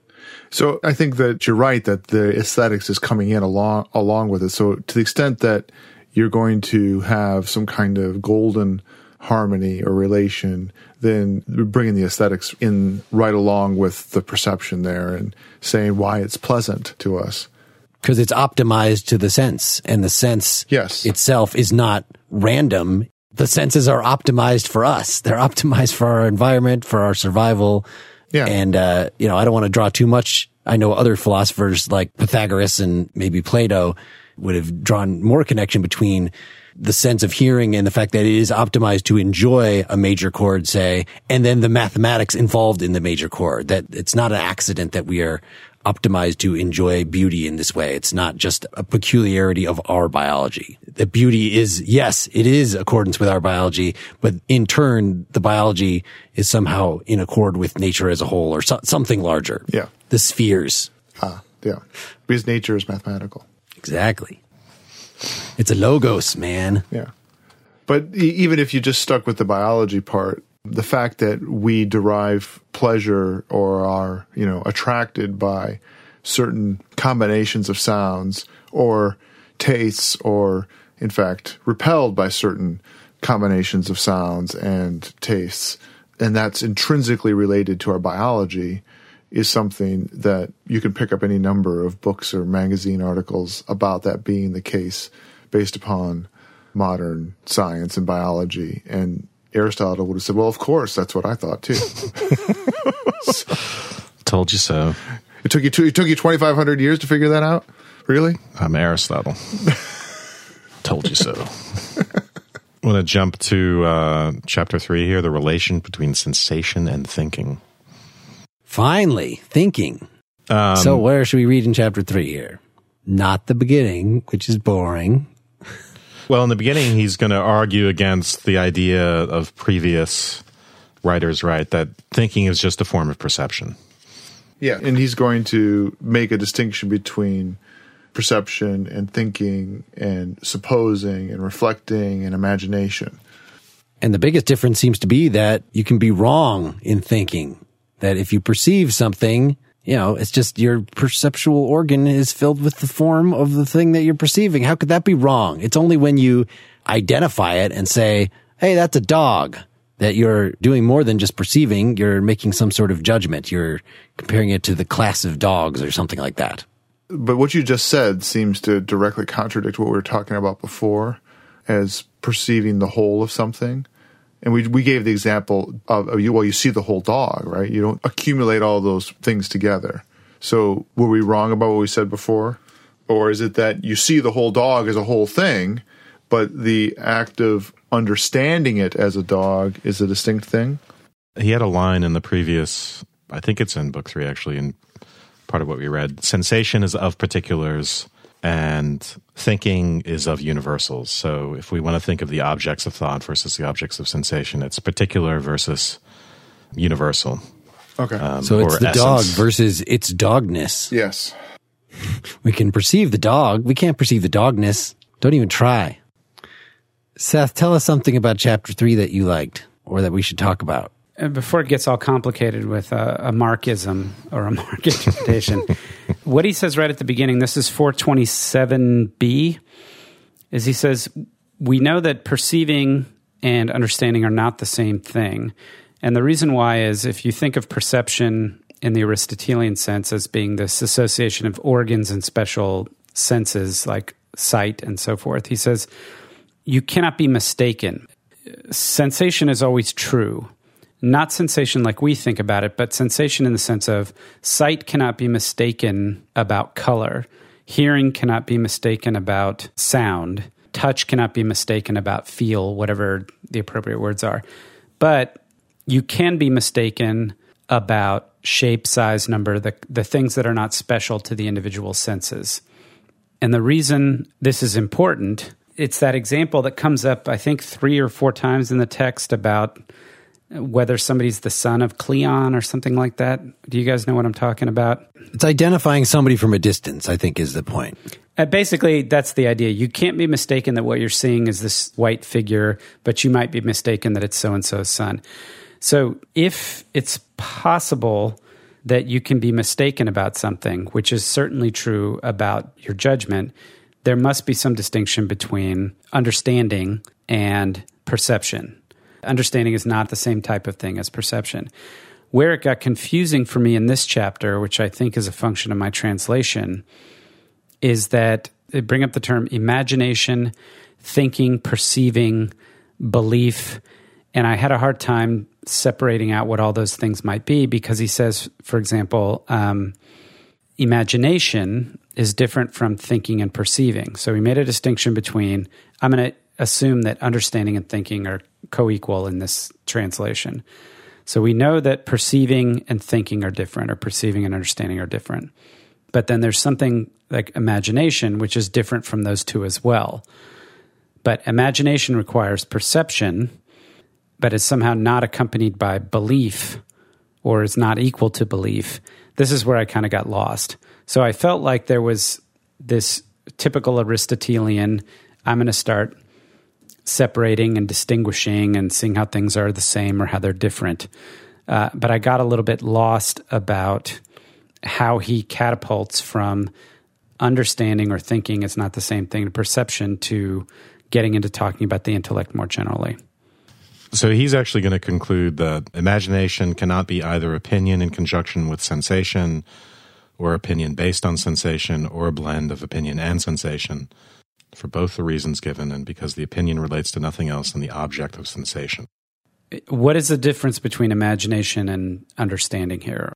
So I think that you're right that the aesthetics is coming in along along with it. So to the extent that you're going to have some kind of golden harmony or relation, then bringing the aesthetics in right along with the perception there and saying why it's pleasant to us. because it's optimized to the sense and the sense Yes. itself is not random the senses are optimized for us they're optimized for our environment for our survival Yeah. and uh, you know i don't want to draw too much i know other philosophers like pythagoras and maybe plato would have drawn more connection between the sense of hearing and the fact that it is optimized to enjoy a major chord, say, and then the mathematics involved in the major chord. That it's not an accident that we are optimized to enjoy beauty in this way. It's not just a peculiarity of our biology. The beauty is, yes, it is accordance with our biology, but in turn, the biology is somehow in accord with nature as a whole or so- something larger. Yeah. The spheres. Ah, yeah. Because nature is mathematical. Exactly. It's a logos, man. Yeah. But even if you just stuck with the biology part, the fact that we derive pleasure or are, you know, attracted by certain combinations of sounds or tastes or in fact repelled by certain combinations of sounds and tastes and that's intrinsically related to our biology is something that you can pick up any number of books or magazine articles about that being the case based upon modern science and biology. And Aristotle would have said, well, of course, that's what I thought too. Told you so. it took you two, it took you 2,500 years to figure that out? Really? I'm Aristotle. Told you so. I want to jump to uh, chapter three here the relation between sensation and thinking. Finally, thinking. Um, so where should we read in chapter three here? Not the beginning, which is boring. Well, in the beginning, he's going to argue against the idea of previous writers, right? That thinking is just a form of perception. Yeah, and he's going to make a distinction between perception and thinking and supposing and reflecting and imagination. And the biggest difference seems to be that you can be wrong in thinking. That if you perceive something, you know, it's just your perceptual organ is filled with the form of the thing that you're perceiving. How could that be wrong? It's only when you identify it and say, Hey, that's a dog that you're doing more than just perceiving. You're making some sort of judgment. You're comparing it to the class of dogs or something like that. But what you just said seems to directly contradict what we were talking about before as perceiving the whole of something. And we, we gave the example of, you, well, you see the whole dog, right? You don't accumulate all those things together. So were we wrong about what we said before? Or is it that you see the whole dog as a whole thing, but the act of understanding it as a dog is a distinct thing? He had a line in the previous, I think it's in book three actually, in part of what we read. Sensation is of particulars and thinking is of universals. So if we want to think of the objects of thought versus the objects of sensation, it's particular versus universal. Okay. um, So it's or the dog versus its dogness. yes. We can perceive the dog. We can't perceive the dogness. Don't even try. Seth, tell us something about chapter three that you liked or that we should talk about. Uh, before it gets all complicated with a, a markism or a mark interpretation, what he says right at the beginning, this is 427b, is he says, We know that perceiving and understanding are not the same thing. And the reason why is if you think of perception in the Aristotelian sense as being this association of organs and special senses like sight and so forth, he says, you cannot be mistaken. Sensation is always true not sensation like we think about it, but sensation in the sense of sight cannot be mistaken about color, hearing cannot be mistaken about sound, touch cannot be mistaken about feel, whatever the appropriate words are. But you can be mistaken about shape, size, number, the, the things that are not special to the individual senses. And the reason this is important, it's that example that comes up, I think, three or four times in the text about whether somebody's the son of Cleon or something like that. Do you guys know what I'm talking about? It's identifying somebody from a distance, I think is the point. Uh, basically, that's the idea. You can't be mistaken that what you're seeing is this white figure, but you might be mistaken that it's so and so's son. So, if it's possible that you can be mistaken about something, which is certainly true about your judgment, there must be some distinction between understanding and perception. Understanding is not the same type of thing as perception. Where it got confusing for me in this chapter, which I think is a function of my translation, is that they bring up the term imagination, thinking, perceiving, belief. And I had a hard time separating out what all those things might be because he says, for example, um, imagination is different from thinking and perceiving. So he made a distinction between, I'm going to assume that understanding and thinking are co equal in this translation. So we know that perceiving and thinking are different, or perceiving and understanding are different. But then there's something like imagination, which is different from those two as well. But imagination requires perception, but is somehow not accompanied by belief or is not equal to belief. This is where I kind of got lost. So I felt like there was this typical Aristotelian I'm going to start separating and distinguishing and seeing how things are the same or how they're different. Uh, but I got a little bit lost about how he catapults from understanding or thinking it's not the same thing to perception to getting into talking about the intellect more generally. So he's actually going to conclude that imagination cannot be either opinion in conjunction with sensation or opinion based on sensation or a blend of opinion and sensation for both the reasons given and because the opinion relates to nothing else than the object of sensation. What is the difference between imagination and understanding here?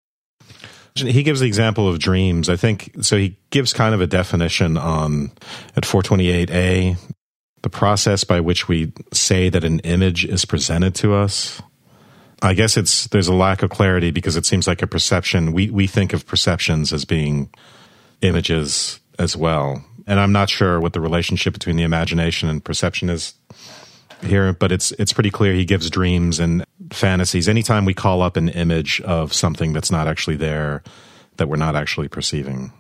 He gives the example of dreams. I think so. He gives kind of a definition on at 428a the process by which we say that an image is presented to us. I guess it's there's a lack of clarity because it seems like a perception. We we think of perceptions as being images as well, and I'm not sure what the relationship between the imagination and perception is here, but it's it's pretty clear he gives dreams and fantasies. Anytime we call up an image of something that's not actually there, that we're not actually perceiving.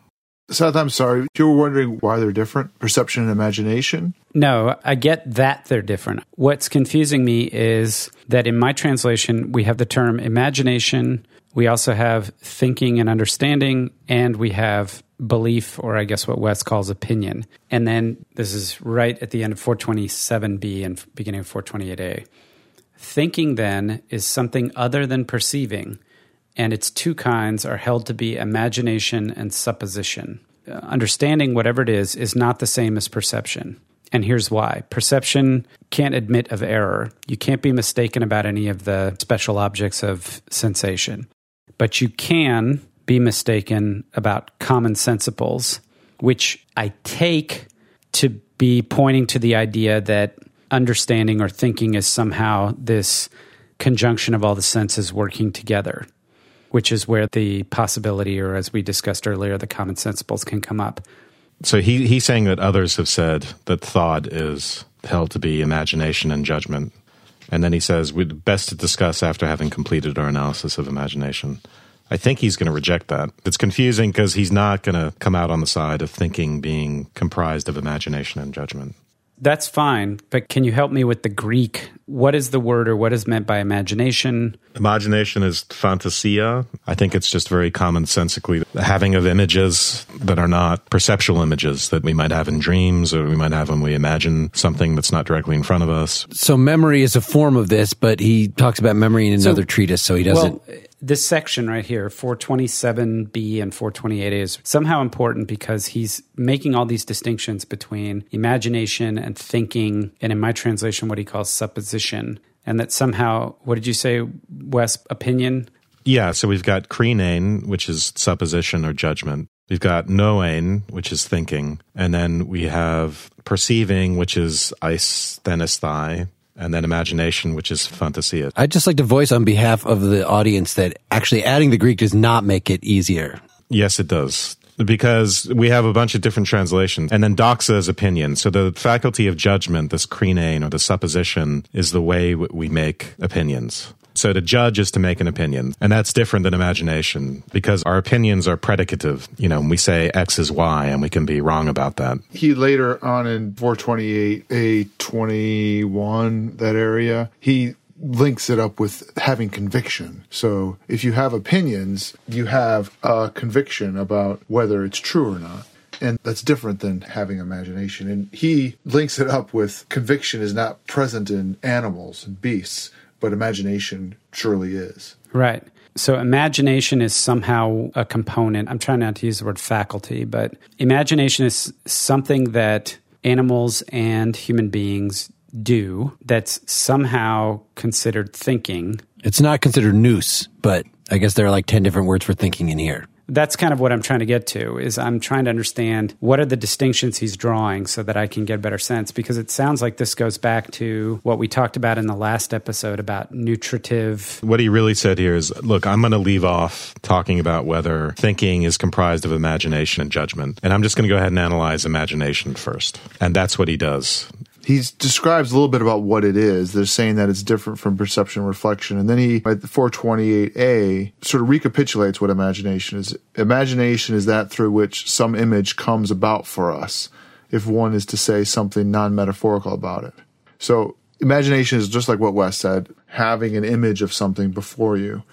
Seth, I'm sorry. You were wondering why they're different perception and imagination? No, I get that they're different. What's confusing me is that in my translation, we have the term imagination, we also have thinking and understanding, and we have belief, or I guess what Wes calls opinion. And then this is right at the end of 427b and beginning of 428a. Thinking then is something other than perceiving, and its two kinds are held to be imagination and supposition. Uh, understanding whatever it is is not the same as perception. And here's why perception can't admit of error. You can't be mistaken about any of the special objects of sensation. But you can be mistaken about common sensibles, which I take to be pointing to the idea that understanding or thinking is somehow this conjunction of all the senses working together, which is where the possibility, or as we discussed earlier, the common sensibles can come up. So he, he's saying that others have said that thought is held to be imagination and judgment. And then he says, we'd best to discuss after having completed our analysis of imagination. I think he's going to reject that. It's confusing because he's not going to come out on the side of thinking being comprised of imagination and judgment. That's fine, but can you help me with the Greek? What is the word or what is meant by imagination? Imagination is fantasia. I think it's just very commonsensically having of images that are not perceptual images that we might have in dreams or we might have when we imagine something that's not directly in front of us. So memory is a form of this, but he talks about memory in another so, treatise, so he doesn't. Well, this section right here, 427b and 428a, is somehow important because he's making all these distinctions between imagination and thinking, and in my translation, what he calls supposition. And that somehow, what did you say, Wes? Opinion? Yeah, so we've got kreinēn, which is supposition or judgment. We've got noēn, which is thinking. And then we have perceiving, which is aisthenesthai, and then imagination, which is fantasia. I'd just like to voice on behalf of the audience that actually adding the Greek does not make it easier. Yes, it does. Because we have a bunch of different translations. And then doxa is opinion. So the faculty of judgment, this kreinēn or the supposition, is the way we make opinions. So to judge is to make an opinion. And that's different than imagination because our opinions are predicative. You know, we say X is Y and we can be wrong about that. He later on in 428, A21, that area, he links it up with having conviction. So if you have opinions, you have a conviction about whether it's true or not. And that's different than having imagination. And he links it up with conviction is not present in animals and beasts but imagination surely is. Right. So imagination is somehow a component. I'm trying not to use the word faculty, but imagination is something that animals and human beings do that's somehow considered thinking. It's not considered nous, but I guess there are like 10 different words for thinking in here that's kind of what I'm trying to get to is I'm trying to understand what are the distinctions he's drawing so that I can get a better sense because it sounds like this goes back to what we talked about in the last episode about nutritive. What he really said here is look, I'm going to leave off talking about whether thinking is comprised of imagination and judgment. And I'm just going to go ahead and analyze imagination first. And that's what he does he describes a little bit about what it is. They're saying that it's different from perception and reflection. And then he, at 428a, sort of recapitulates what imagination is. Imagination is that through which some image comes about for us, if one is to say something non metaphorical about it. So, imagination is just like what Wes said, having an image of something before you.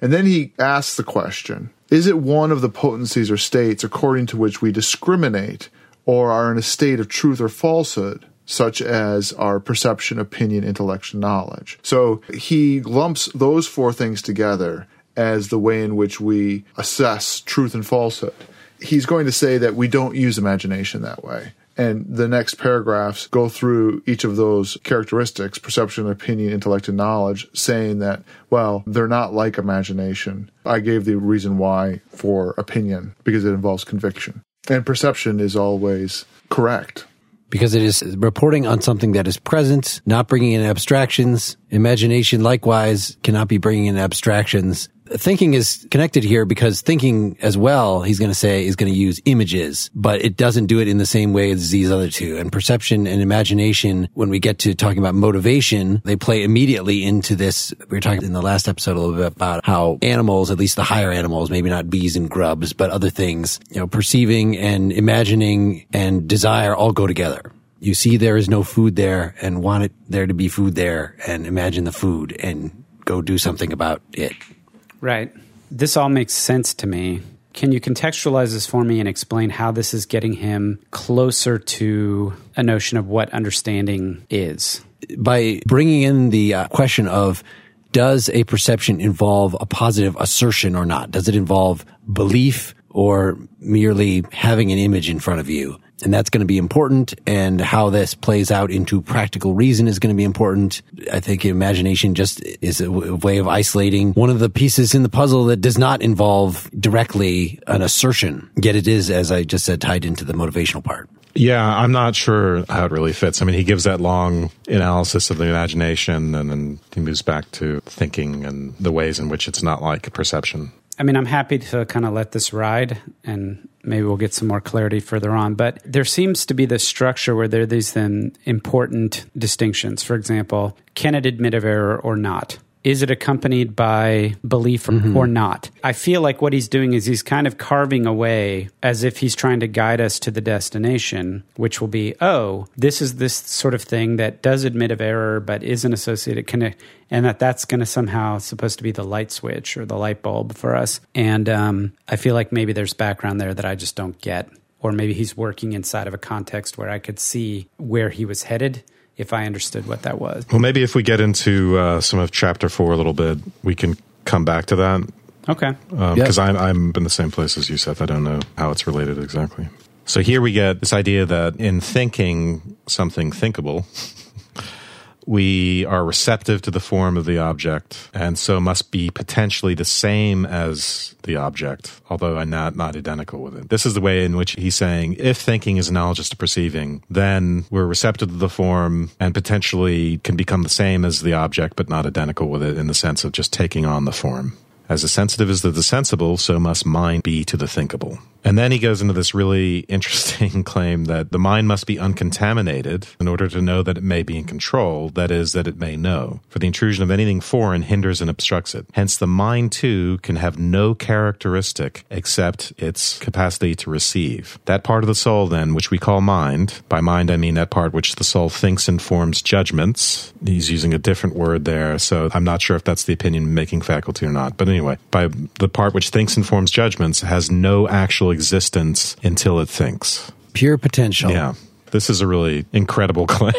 And then he asks the question Is it one of the potencies or states according to which we discriminate or are in a state of truth or falsehood? Such as our perception, opinion, intellect, knowledge. So he lumps those four things together as the way in which we assess truth and falsehood. He's going to say that we don't use imagination that way. And the next paragraphs go through each of those characteristics perception, opinion, intellect, and knowledge, saying that, well, they're not like imagination. I gave the reason why for opinion because it involves conviction. And perception is always correct because it is reporting on something that is present, not bringing in abstractions. Imagination, likewise, cannot be bringing in abstractions. Thinking is connected here because thinking as well, he's going to say, is going to use images, but it doesn't do it in the same way as these other two. And perception and imagination, when we get to talking about motivation, they play immediately into this. We were talking in the last episode a little bit about how animals, at least the higher animals, maybe not bees and grubs, but other things, you know, perceiving and imagining and desire all go together you see there is no food there and want it there to be food there and imagine the food and go do something about it. Right. This all makes sense to me. Can you contextualize this for me and explain how this is getting him closer to a notion of what understanding is? By bringing in the uh, question of does a perception involve a positive assertion or not? Does it involve belief or merely having an image in front of you? And that's going to be important. And how this plays out into practical reason is going to be important. I think imagination just is a way of isolating one of the pieces in the puzzle that does not involve directly an assertion. Yet it is, as I just said, tied into the motivational part. Yeah, I'm not sure how it really fits. I mean, he gives that long analysis of the imagination and then he moves back to thinking and the ways in which it's not like perception. I mean, I'm happy to kind of let this ride and maybe we'll get some more clarity further on. But there seems to be this structure where there are these then important distinctions. For example, can it admit of error or not? Is it accompanied by belief or, mm-hmm. or not? I feel like what he's doing is he's kind of carving away as if he's trying to guide us to the destination, which will be, oh, this is this sort of thing that does admit of error but isn't associated, can and that that's going to somehow supposed to be the light switch or the light bulb for us. And um, I feel like maybe there's background there that I just don't get. Or maybe he's working inside of a context where I could see where he was headed if I understood what that was. Well, maybe if we get into uh, some of chapter four a little bit, we can come back to that. Okay. Because um, yep. I'm, I'm in the same place as you, Seth. I don't know how it's related exactly. So here we get this idea that in thinking something thinkable, we are receptive to the form of the object and so must be potentially the same as the object, although I'm not, not identical with it. This is the way in which he's saying if thinking is analogous to perceiving, then we're receptive to the form and potentially can become the same as the object, but not identical with it in the sense of just taking on the form. As the sensitive is to the sensible, so must mind be to the thinkable. And then he goes into this really interesting claim that the mind must be uncontaminated in order to know that it may be in control, that is, that it may know. For the intrusion of anything foreign hinders and obstructs it. Hence, the mind too can have no characteristic except its capacity to receive. That part of the soul, then, which we call mind, by mind I mean that part which the soul thinks and forms judgments. He's using a different word there, so I'm not sure if that's the opinion making faculty or not. But anyway, by the part which thinks and forms judgments has no actual existence until it thinks. Pure potential. Yeah. This is a really incredible claim.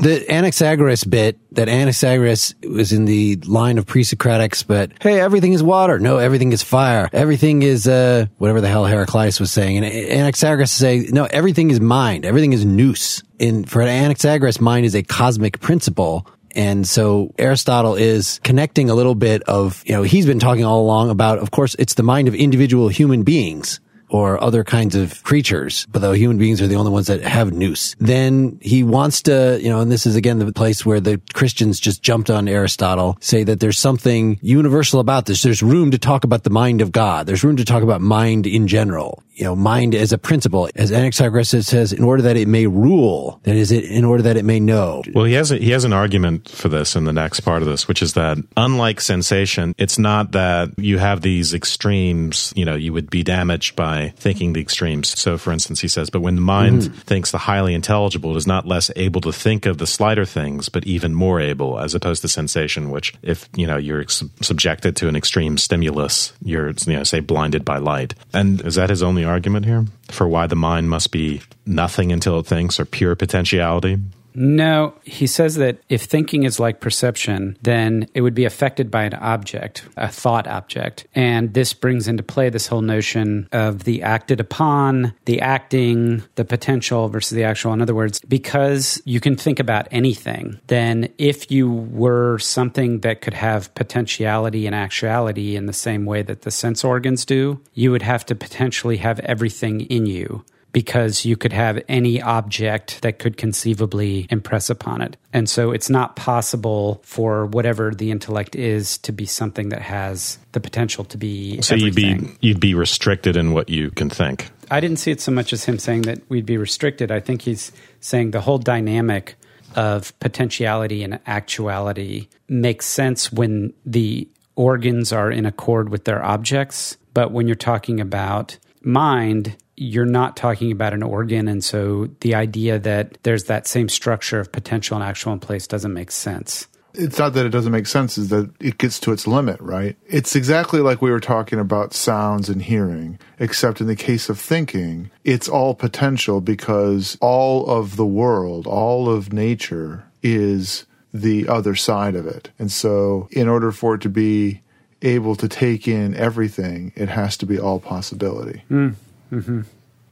the Anaxagoras bit that Anaxagoras was in the line of pre-Socratics, but hey, everything is water. No, everything is fire. Everything is uh, whatever the hell Heraclitus was saying. And Anaxagoras say no, everything is mind. Everything is nous. In for Anaxagoras, mind is a cosmic principle and so Aristotle is connecting a little bit of, you know, he's been talking all along about, of course, it's the mind of individual human beings or other kinds of creatures, but though human beings are the only ones that have nous, then he wants to, you know, and this is again the place where the Christians just jumped on Aristotle, say that there's something universal about this. There's room to talk about the mind of God. There's room to talk about mind in general you know, mind as a principle, as Anaxagoras says, in order that it may rule, that is, it in order that it may know. Well, he has a, he has an argument for this in the next part of this, which is that unlike sensation, it's not that you have these extremes. You know, you would be damaged by thinking the extremes. So, for instance, he says, but when the mind mm-hmm. thinks the highly intelligible, it is not less able to think of the slighter things, but even more able, as opposed to sensation, which, if you know, you're subjected to an extreme stimulus, you're, you know, say, blinded by light. And is that his only argument here for why the mind must be nothing until it thinks or pure potentiality? No, he says that if thinking is like perception, then it would be affected by an object, a thought object. And this brings into play this whole notion of the acted upon, the acting, the potential versus the actual. In other words, because you can think about anything, then if you were something that could have potentiality and actuality in the same way that the sense organs do, you would have to potentially have everything in you because you could have any object that could conceivably impress upon it. And so it's not possible for whatever the intellect is to be something that has the potential to be So you'd be you'd be restricted in what you can think. I didn't see it so much as him saying that we'd be restricted. I think he's saying the whole dynamic of potentiality and actuality makes sense when the organs are in accord with their objects. But when you're talking about mind, you're not talking about an organ. And so the idea that there's that same structure of potential and actual in place doesn't make sense. it's not that it doesn't make sense is that it gets to its limit right it's exactly like we were talking about sounds and hearing except in the case of thinking it's all potential because all of the world all of nature is the other side of it and so in order for it to be able to take in everything it has to be all possibility hmm. Mm-hmm.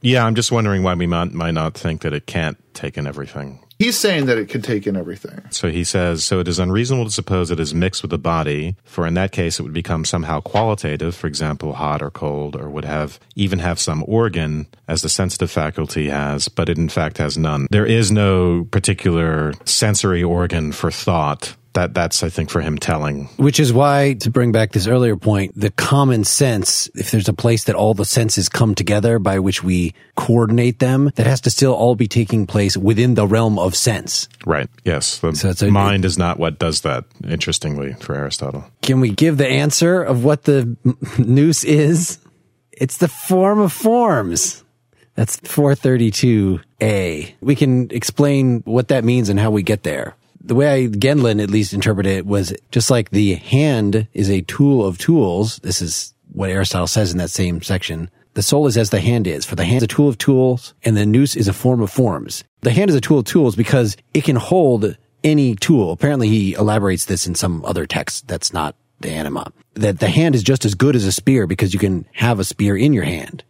Yeah, I'm just wondering why we might, might not think that it can't take in everything. he's saying that it can take in everything So he says, so it is unreasonable to suppose it is mixed with the body, for in that case it would become somehow qualitative, for example, hot or cold, or would have even have some organ, as the sensitive faculty has, but it in fact has none. There is no particular sensory organ for thought. That that's I think for him telling. Which is why, to bring back this earlier point, the common sense, if there's a place that all the senses come together by which we coordinate them, that has to still all be taking place within the realm of sense. Right. Yes. The So a- mind is not what does that, interestingly, for Aristotle. Can we give the answer of what the nous is? It's the form of forms. That's 432A. We can explain what that means and how we get there. The way I, Gendlin at least interpreted it was just like the hand is a tool of tools. This is what Aristotle says in that same section. The soul is as the hand is, for the hand is a tool of tools and the nous is a form of forms. The hand is a tool of tools because it can hold any tool. Apparently he elaborates this in some other text that's not De Anima. That the hand is just as good as a spear because you can have a spear in your hand.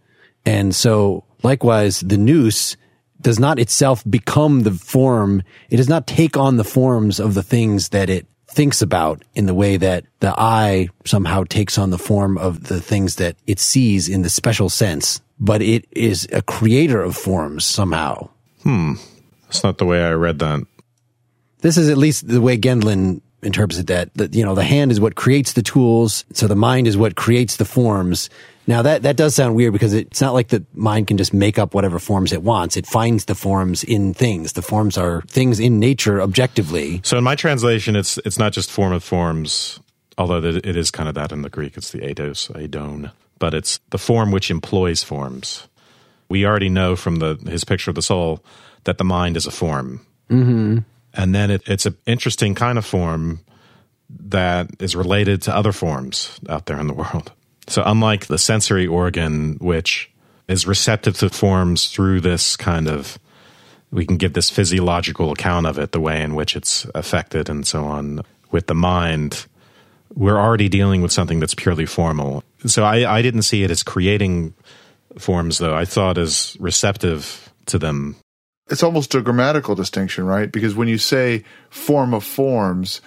And so likewise, the nous does not itself become the form. It does not take on the forms of the things that it thinks about in the way that the eye somehow takes on the form of the things that it sees in the special sense, but it is a creator of forms somehow. Hmm. That's not the way I read that. This is at least the way Gendlin interprets it that, that, you know, the hand is what creates the tools. So the mind is what creates the forms. Now that, that does sound weird because it's not like the mind can just make up whatever forms it wants. It finds the forms in things. The forms are things in nature objectively. So in my translation, it's it's not just form of forms, although it is kind of that in the Greek. It's the eidos, eidon, but it's the form which employs forms. We already know from the his picture of the soul that the mind is a form, mm-hmm. and then it, it's an interesting kind of form that is related to other forms out there in the world. So unlike the sensory organ, which is receptive to forms through this kind of we can give this physiological account of it, the way in which it's affected and so on. With the mind, we're already dealing with something that's purely formal. So I, I didn't see it as creating forms, though. I thought as receptive to them. it's almost a grammatical distinction, right? Because when you say form of forms,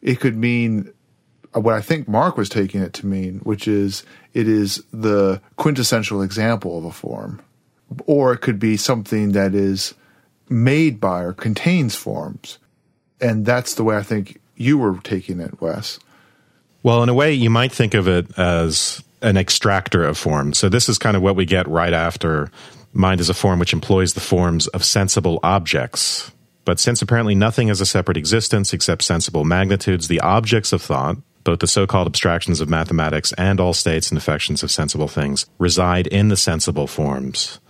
it could mean what I think Mark was taking it to mean, which is it is the quintessential example of a form. Or it could be something that is made by or contains forms. And that's the way I think you were taking it, Wes. Well, in a way, you might think of it as an extractor of forms. So this is kind of what we get right after mind is a form which employs the forms of sensible objects. But since apparently nothing has a separate existence except sensible magnitudes, the objects of thought, both the so called abstractions of mathematics and all states and affections of sensible things, reside in the sensible forms.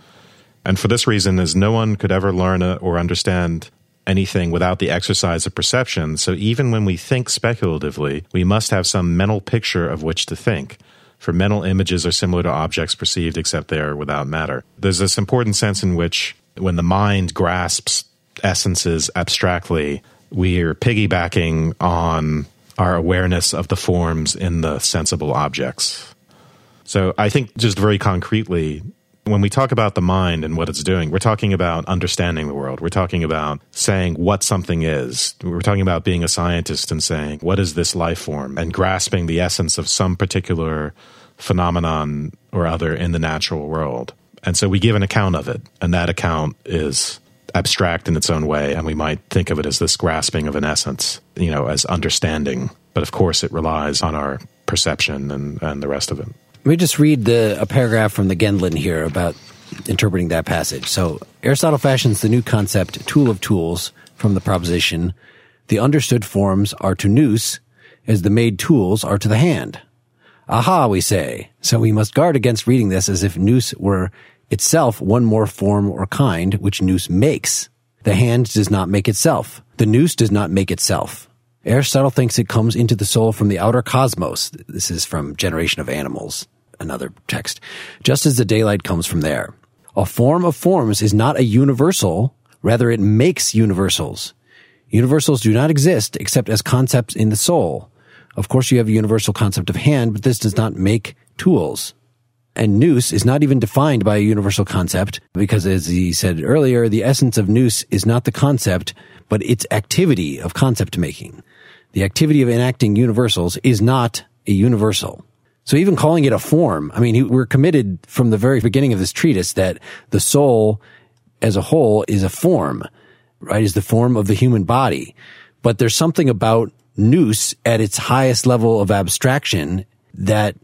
And for this reason, as no one could ever learn or understand anything without the exercise of perception, so even when we think speculatively, we must have some mental picture of which to think. For mental images are similar to objects perceived, except they are without matter. There's this important sense in which, when the mind grasps essences abstractly, we are piggybacking on our awareness of the forms in the sensible objects. So I think just very concretely, when we talk about the mind and what it's doing, we're talking about understanding the world. We're talking about saying what something is. We're talking about being a scientist and saying, what is this life form? And grasping the essence of some particular phenomenon or other in the natural world. And so we give an account of it, and that account is abstract in its own way, and we might think of it as this grasping of an essence, you know, as understanding. But of course, it relies on our perception and, and the rest of it. Let me just read the a paragraph from the Gendlin here about interpreting that passage. So Aristotle fashions the new concept tool of tools from the proposition the understood forms are to nous as the made tools are to the hand. Aha, we say. So we must guard against reading this as if nous were itself one more form or kind which nous makes. The hand does not make itself. The nous does not make itself. Aristotle thinks it comes into the soul from the outer cosmos. This is from Generation of Animals, another text. Just as the daylight comes from there. A form of forms is not a universal, rather it makes universals. Universals do not exist except as concepts in the soul. Of course, you have a universal concept of hand, but this does not make tools. And nous is not even defined by a universal concept because as he said earlier, the essence of nous is not the concept, but its activity of concept making. The activity of enacting universals is not a universal. So even calling it a form, I mean, we're committed from the very beginning of this treatise that the soul as a whole is a form, right? Is the form of the human body. But there's something about nous at its highest level of abstraction that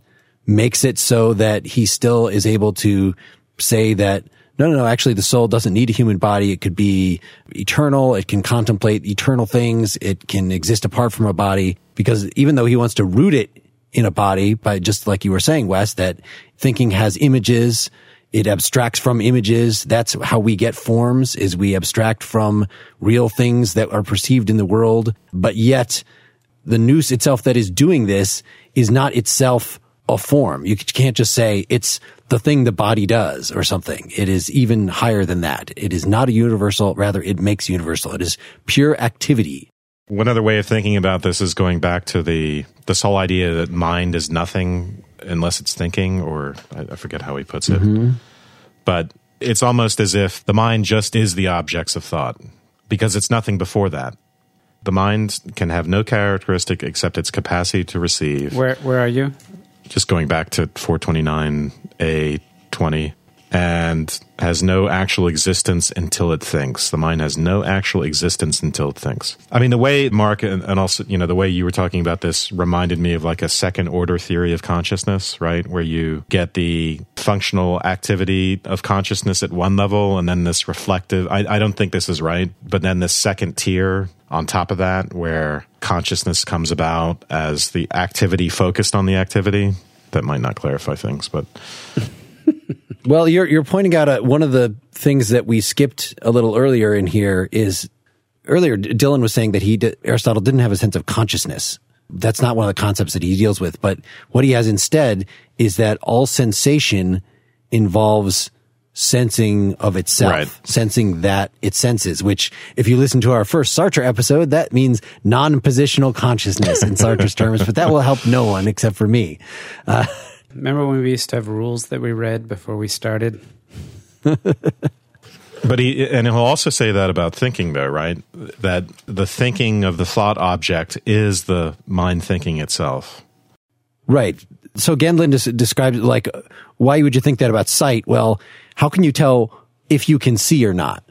makes it so that he still is able to say that no, no, no, actually the soul doesn't need a human body. It could be eternal. It can contemplate eternal things. It can exist apart from a body because even though he wants to root it in a body by just like you were saying, Wes, that thinking has images. It abstracts from images. That's how we get forms is we abstract from real things that are perceived in the world. But yet the nous itself that is doing this is not itself a form. You can't just say it's the thing the body does or something. It is even higher than that. It is not a universal. Rather, it makes universal. It is pure activity. One other way of thinking about this is going back to the this whole idea that mind is nothing unless it's thinking, or I, I forget how he puts it. Mm-hmm. But it's almost as if the mind just is the objects of thought because it's nothing before that. The mind can have no characteristic except its capacity to receive. Where where are you? Just going back to 429a 20 and has no actual existence until it thinks. The mind has no actual existence until it thinks. I mean, the way Mark and, and, also, you know, the way you were talking about this reminded me of like a second order theory of consciousness, right? Where you get the functional activity of consciousness at one level and then this reflective. I, I don't think this is right, but then this second tier on top of that where consciousness comes about as the activity focused on the activity. That might not clarify things, but. Well, you're you're pointing out a, one of the things that we skipped a little earlier in here is earlier Dylan was saying that he Aristotle didn't have a sense of consciousness. That's not one of the concepts that he deals with, but what he has instead is that all sensation involves sensing of itself, right. sensing that it senses, which if you listen to our first Sartre episode, that means non-positional consciousness in Sartre's terms, but that will help no one except for me. Uh, Remember when we used to have rules that we read before we started? but he and he'll also say that about thinking though, right? That the thinking of the thought object is the mind thinking itself. Right. So Gendlin des- describes like why would you think that about sight? Well, how can you tell if you can see or not?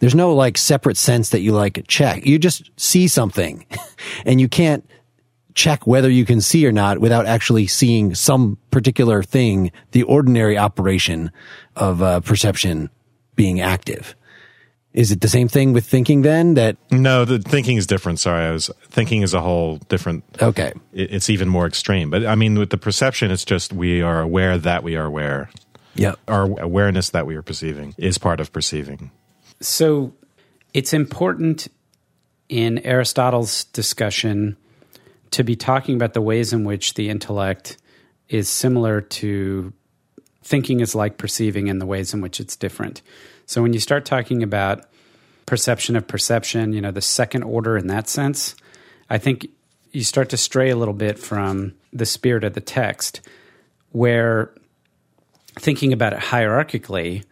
There's no like separate sense that you like check. You just see something and you can't check whether you can see or not without actually seeing some particular thing, the ordinary operation of uh, perception being active. Is it the same thing with thinking then that No, the thinking is different. Sorry, I was thinking is a whole different Okay. It, it's even more extreme. But I mean with the perception it's just we are aware that we are aware. Yeah. Our awareness that we are perceiving is part of perceiving. So it's important in Aristotle's discussion to be talking about the ways in which the intellect is similar to thinking is like perceiving and the ways in which it's different. So when you start talking about perception of perception, you know, the second order in that sense, I think you start to stray a little bit from the spirit of the text, where thinking about it hierarchically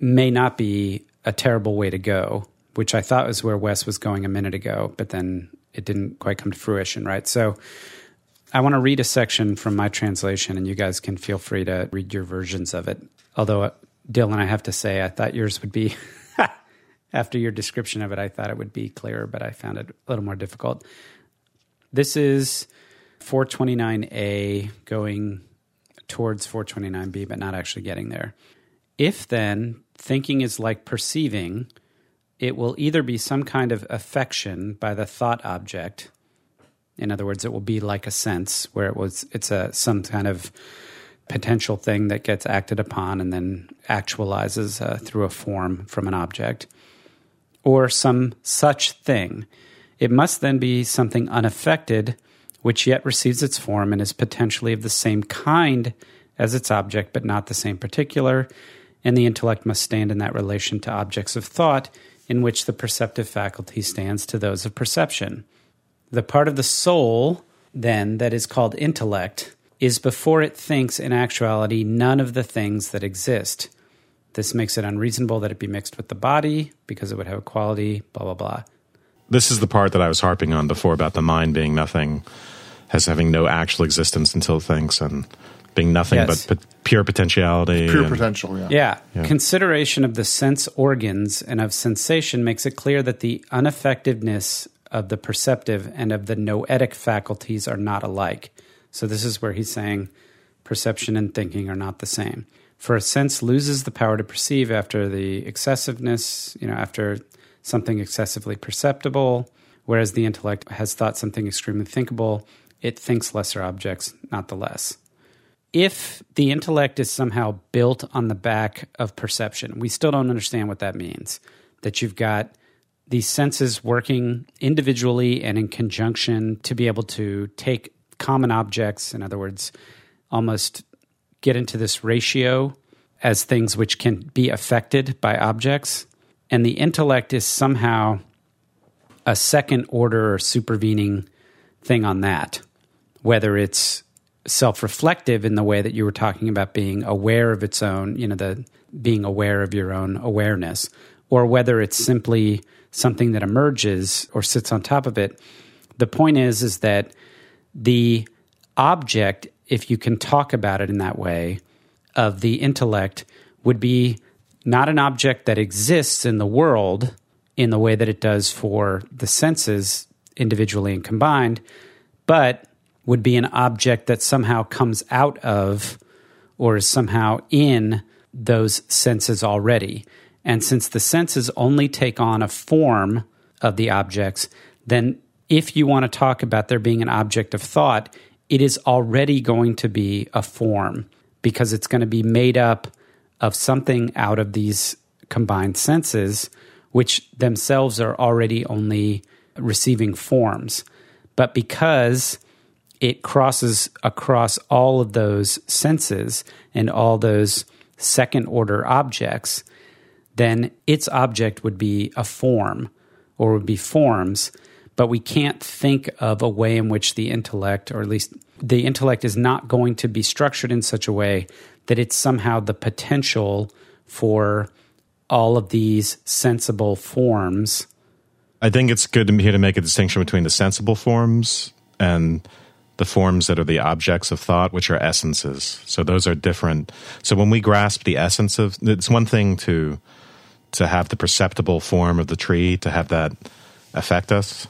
may not be a terrible way to go, which I thought was where Wes was going a minute ago, but then it didn't quite come to fruition, right? So I want to read a section from my translation, and you guys can feel free to read your versions of it. Although uh, Dylan, I have to say, I thought yours would be, after your description of it, I thought it would be clearer, but I found it a little more difficult. This is 429A going towards 429B, but not actually getting there. If then thinking is like perceiving, it will either be some kind of affection by the thought object. In other words, it will be like a sense where it was it's a some kind of potential thing that gets acted upon and then actualizes uh, through a form from an object, or some such thing. It must then be something unaffected, which yet receives its form and is potentially of the same kind as its object, but not the same particular, and the intellect must stand in that relation to objects of thought in which the perceptive faculty stands to those of perception. The part of the soul, then, that is called intellect, is before it thinks in actuality none of the things that exist. This makes it unreasonable that it be mixed with the body because it would have a quality, blah, blah, blah. This is the part that I was harping on before about the mind being nothing, as having no actual existence until it thinks, and being nothing Yes. but, but pure potentiality. Pure and- potential, yeah. Yeah. Yeah. Consideration of the sense organs and of sensation makes it clear that the unaffectiveness of the perceptive and of the noetic faculties are not alike. So, this is where he's saying perception and thinking are not the same. For a sense loses the power to perceive after the excessiveness, you know, after something excessively perceptible, whereas the intellect has thought something extremely thinkable. It thinks lesser objects, not the less if the intellect is somehow built on the back of perception, we still don't understand what that means. That you've got these senses working individually and in conjunction to be able to take common objects, in other words, almost get into this ratio as things which can be affected by objects. And the intellect is somehow a second order or supervening thing on that, whether it's self reflective in the way that you were talking about being aware of its own, you know, the being aware of your own awareness, or whether it's simply something that emerges or sits on top of it. The point is, is that the object, if you can talk about it in that way, of the intellect would be not an object that exists in the world in the way that it does for the senses individually and combined, but would be an object that somehow comes out of or is somehow in those senses already. And since the senses only take on a form of the objects, then if you want to talk about there being an object of thought, it is already going to be a form because it's going to be made up of something out of these combined senses, which themselves are already only receiving forms. But because it crosses across all of those senses and all those second order objects, then its object would be a form or would be forms. But we can't think of a way in which the intellect, or at least the intellect, is not going to be structured in such a way that it's somehow the potential for all of these sensible forms. I think it's good to- here to make a distinction between the sensible forms and the forms that are the objects of thought, which are essences. So those are different. So when we grasp the essence of, it's one thing to to have the perceptible form of the tree to have that affect us.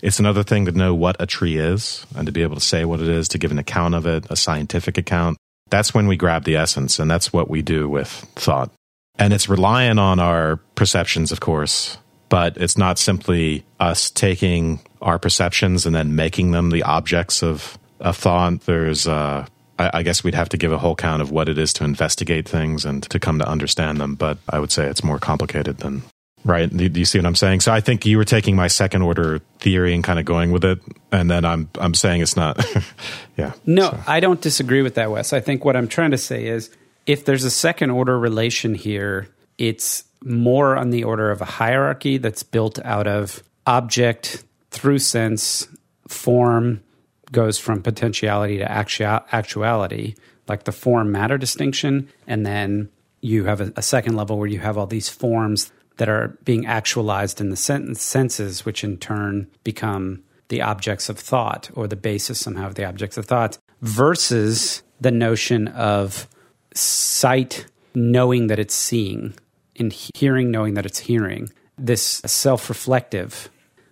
It's another thing to know what a tree is and to be able to say what it is, to give an account of it, a scientific account. That's when we grab the essence, and that's what we do with thought. And it's reliant on our perceptions, of course, but it's not simply us taking our perceptions and then making them the objects of, a thought. There's, uh, I, I guess we'd have to give a whole count of what it is to investigate things and to come to understand them, but I would say it's more complicated than. Right. Do you see what I'm saying? So I think you were taking my second order theory and kind of going with it, and then I'm I'm saying it's not. yeah. No, So- I don't disagree with that, Wes. I think what I'm trying to say is if there's a second order relation here, it's more on the order of a hierarchy that's built out of object through sense, form goes from potentiality to actua- actuality, like the form matter distinction. And then you have a, a second level where you have all these forms that are being actualized in the sen- senses, which in turn become the objects of thought or the basis somehow of the objects of thought, versus the notion of sight knowing that it's seeing, in hearing, knowing that it's hearing. This self reflective,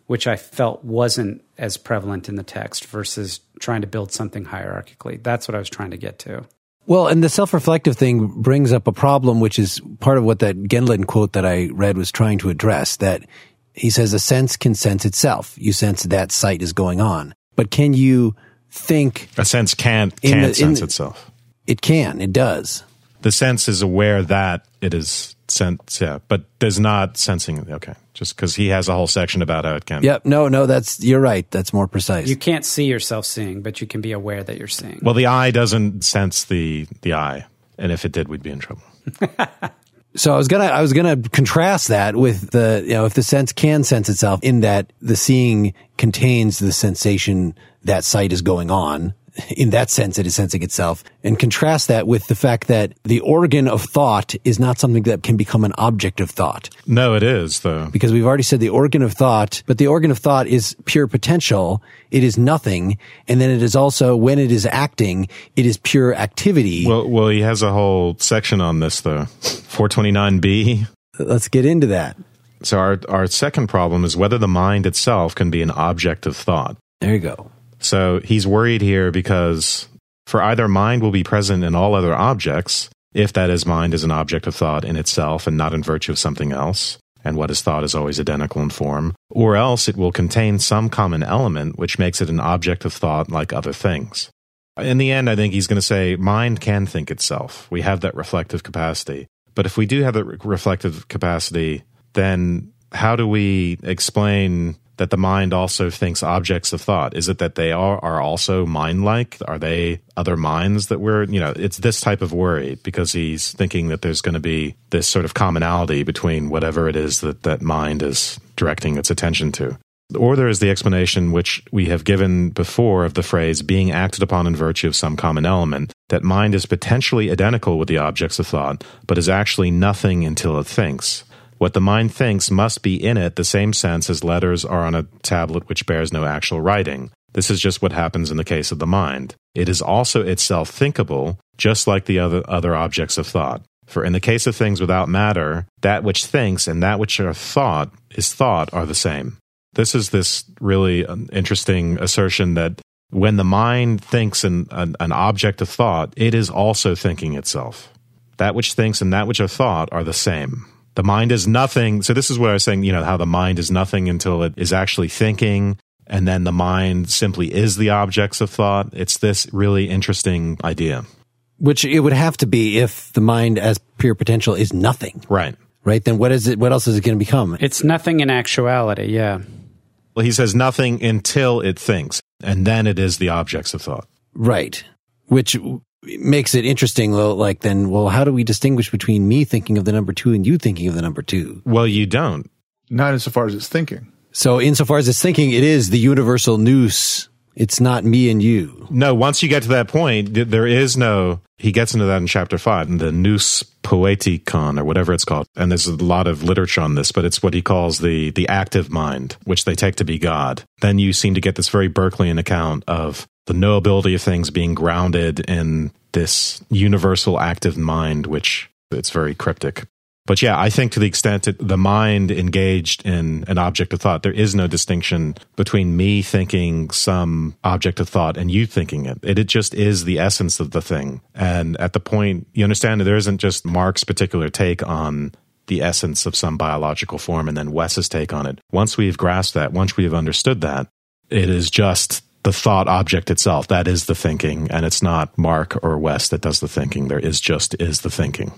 which I felt wasn't as prevalent in the text versus trying to build something hierarchically. That's what I was trying to get to. Well, and the self-reflective thing brings up a problem, which is part of what that Gendlin quote that I read was trying to address. That he says a sense can sense itself. You sense that sight is going on, but can you think a sense can't can't the, sense itself? It can. It does. The sense is aware that it is sense, yeah, but there's not sensing. Okay, just because he has a whole section about how it can. Yep. No, no, that's you're right. That's more precise. You can't see yourself seeing, but you can be aware that you're seeing. Well, the eye doesn't sense the the eye, and if it did, we'd be in trouble. so I was gonna I was gonna contrast that with the you know if the sense can sense itself in that the seeing contains the sensation that sight is going on in that sense it is sensing itself and contrast that with the fact that the organ of thought is not something that can become an object of thought. No, it is though. Because we've already said the organ of thought, but the organ of thought is pure potential. It is nothing. And then it is also, when it is acting, it is pure activity. Well, well, he has a whole section on this though. 429b. Let's get into that. So our, our second problem is whether the mind itself can be an object of thought. There you go. So he's worried here because for either mind will be present in all other objects, if that is mind is an object of thought in itself and not in virtue of something else, and what is thought is always identical in form, or else it will contain some common element which makes it an object of thought like other things. In the end, I think he's going to say mind can think itself. We have that reflective capacity. But if we do have that reflective capacity, then how do we explain that the mind also thinks objects of thought? Is it that they are, are also mind like? Are they other minds that we're, you know, it's this type of worry because he's thinking that there's going to be this sort of commonality between whatever it is that that mind is directing its attention to. Or there is the explanation which we have given before of the phrase being acted upon in virtue of some common element, that mind is potentially identical with the objects of thought, but is actually nothing until it thinks. What the mind thinks must be in it the same sense as letters are on a tablet which bears no actual writing. This is just what happens in the case of the mind. It is also itself thinkable, just like the other, other objects of thought. For in the case of things without matter, that which thinks and that which are thought is thought are the same. This is this really um, interesting assertion that when the mind thinks an, an, an object of thought, it is also thinking itself. That which thinks and that which are thought are the same. The mind is nothing. So this is what I was saying, you know, how the mind is nothing until it is actually thinking. And then the mind simply is the objects of thought. It's this really interesting idea. Which it would have to be if the mind as pure potential is nothing. Right. Right. Then what is it? What else is it going to become? It's nothing in actuality. Yeah. Well, he says nothing until it thinks, and then it is the objects of thought. Right. Which makes it interesting though like then well how do we distinguish between me thinking of the number two and you thinking of the number two? Well you don't. Not insofar as it's thinking. So insofar as it's thinking it is the universal nous it's not me and you. No once you get to that point there is no he gets into that in chapter five in the nous poetikon or whatever it's called. And there's a lot of literature on this but it's what he calls the the active mind which they take to be god. Then you seem to get this very berkeleyan account of the knowability of things being grounded in this universal active mind, which it's very cryptic. But yeah, I think to the extent that the mind engaged in an object of thought, there is no distinction between me thinking some object of thought and you thinking it. It, it just is the essence of the thing. And at the point, you understand that there isn't just Mark's particular take on the essence of some biological form and then Wes's take on it. Once we've grasped that, once we've understood that, it is just the thought object itself. That is the thinking, and it's not Mark or Wes that does the thinking. There is just is the thinking.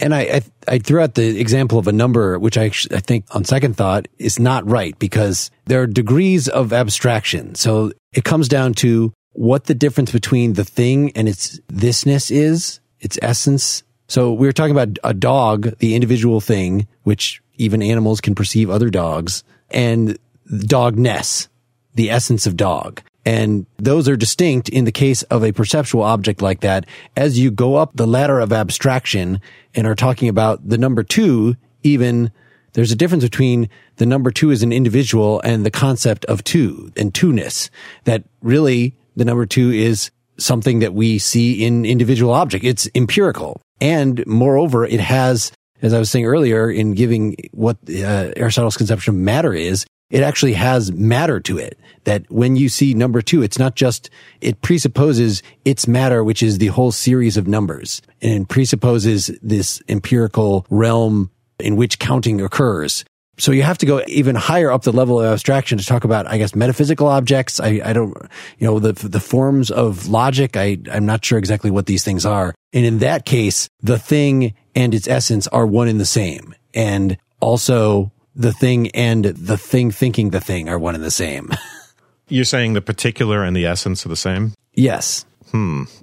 And I, I, I threw out the example of a number, which I, I think on second thought is not right because there are degrees of abstraction. So it comes down to what the difference between the thing and its thisness is, its essence. So we were talking about a dog, the individual thing, which even animals can perceive other dogs, and dogness, the essence of dog. And those are distinct in the case of a perceptual object like that. As you go up the ladder of abstraction and are talking about the number two, even there's a difference between the number two as an individual and the concept of two and two-ness that really the number two is something that we see in individual object. It's empirical. And moreover, it has, as I was saying earlier, in giving what uh, Aristotle's conception of matter is, it actually has matter to it. That when you see number two, it's not just, it presupposes its matter, which is the whole series of numbers and presupposes this empirical realm in which counting occurs. So you have to go even higher up the level of abstraction to talk about, I guess, metaphysical objects. I, I don't, you know, the, the forms of logic. I, I'm not sure exactly what these things are. And in that case, the thing and its essence are one and the same. And also the thing and the thing thinking the thing are one and the same. You're saying the particular and the essence are the same? yes. Hmm.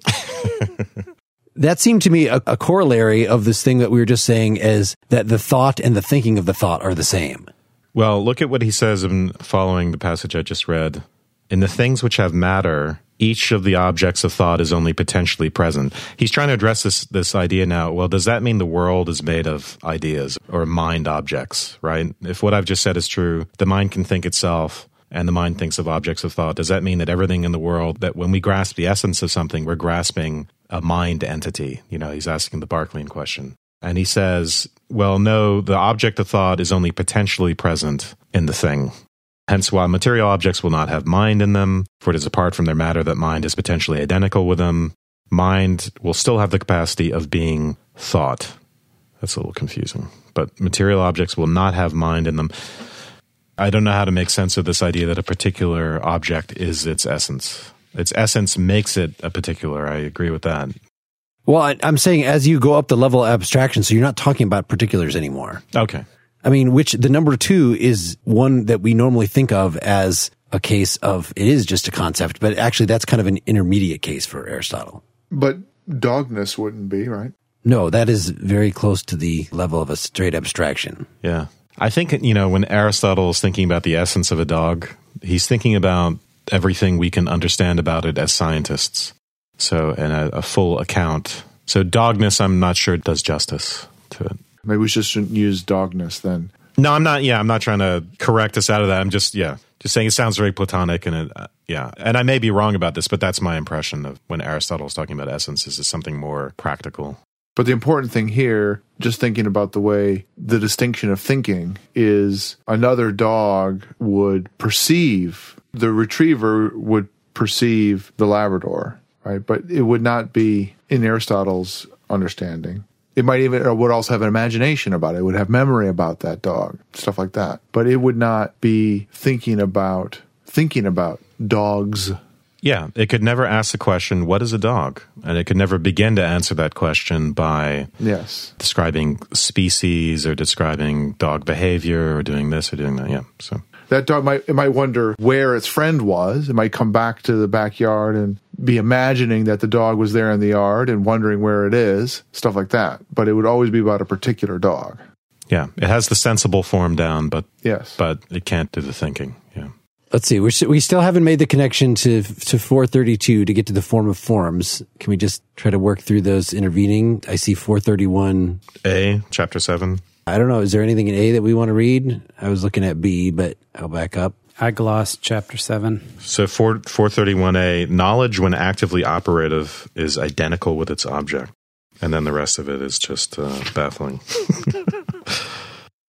That seemed to me a, a corollary of this thing that we were just saying is that the thought and the thinking of the thought are the same. Well, look at what he says in following the passage I just read. In the things which have matter, each of the objects of thought is only potentially present. He's trying to address this this idea now. Well, does that mean the world is made of ideas or mind objects, right? If what I've just said is true, the mind can think itself and the mind thinks of objects of thought. Does that mean that everything in the world that when we grasp the essence of something, we're grasping a mind entity? You know, he's asking the Berkeleyan question. And he says, well, no, the object of thought is only potentially present in the thing. Hence, while material objects will not have mind in them, for it is apart from their matter that mind is potentially identical with them, mind will still have the capacity of being thought. That's a little confusing. But material objects will not have mind in them. I don't know how to make sense of this idea that a particular object is its essence. Its essence makes it a particular. I agree with that. Well, I, I'm saying as you go up the level of abstraction, so you're not talking about particulars anymore. Okay. I mean, which the number two is one that we normally think of as a case of it is just a concept, but actually that's kind of an intermediate case for Aristotle. But dogness wouldn't be, right? No, that is very close to the level of a straight abstraction. Yeah. I think, you know, when Aristotle is thinking about the essence of a dog, he's thinking about everything we can understand about it as scientists. So, and a, a full account. So, dogness, I'm not sure it does justice to it. Maybe we just shouldn't use dogness then. No, I'm not. Yeah, I'm not trying to correct us out of that. I'm just, yeah, just saying it sounds very platonic, and it, uh, yeah, and I may be wrong about this, but that's my impression of when Aristotle is talking about essences is something more practical. But the important thing here, just thinking about the way the distinction of thinking is another dog would perceive, the retriever would perceive the Labrador, right? But it would not be in Aristotle's understanding. It might even, or would also have an imagination about it. It would have memory about that dog, stuff like that. But it would not be thinking about, thinking about dogs. Yeah, it could never ask the question, what is a dog? And it could never begin to answer that question by Yes. describing species or describing dog behavior or doing this or doing that. Yeah. So, that dog might it might wonder where its friend was. It might come back to the backyard and be imagining that the dog was there in the yard and wondering where it is, stuff like that. But it would always be about a particular dog. yeah, it has the sensible form down, but Yes. but it can't do the thinking. Yeah. Let's see. We're, we still haven't made the connection to to 432 to get to the form of forms. Can we just try to work through those intervening? I see 431. A, chapter 7. I don't know. Is there anything in A that we want to read? I was looking at B, but I'll back up. I glossed chapter 7. So 4, 431A, knowledge when actively operative is identical with its object. And then the rest of it is just uh, baffling.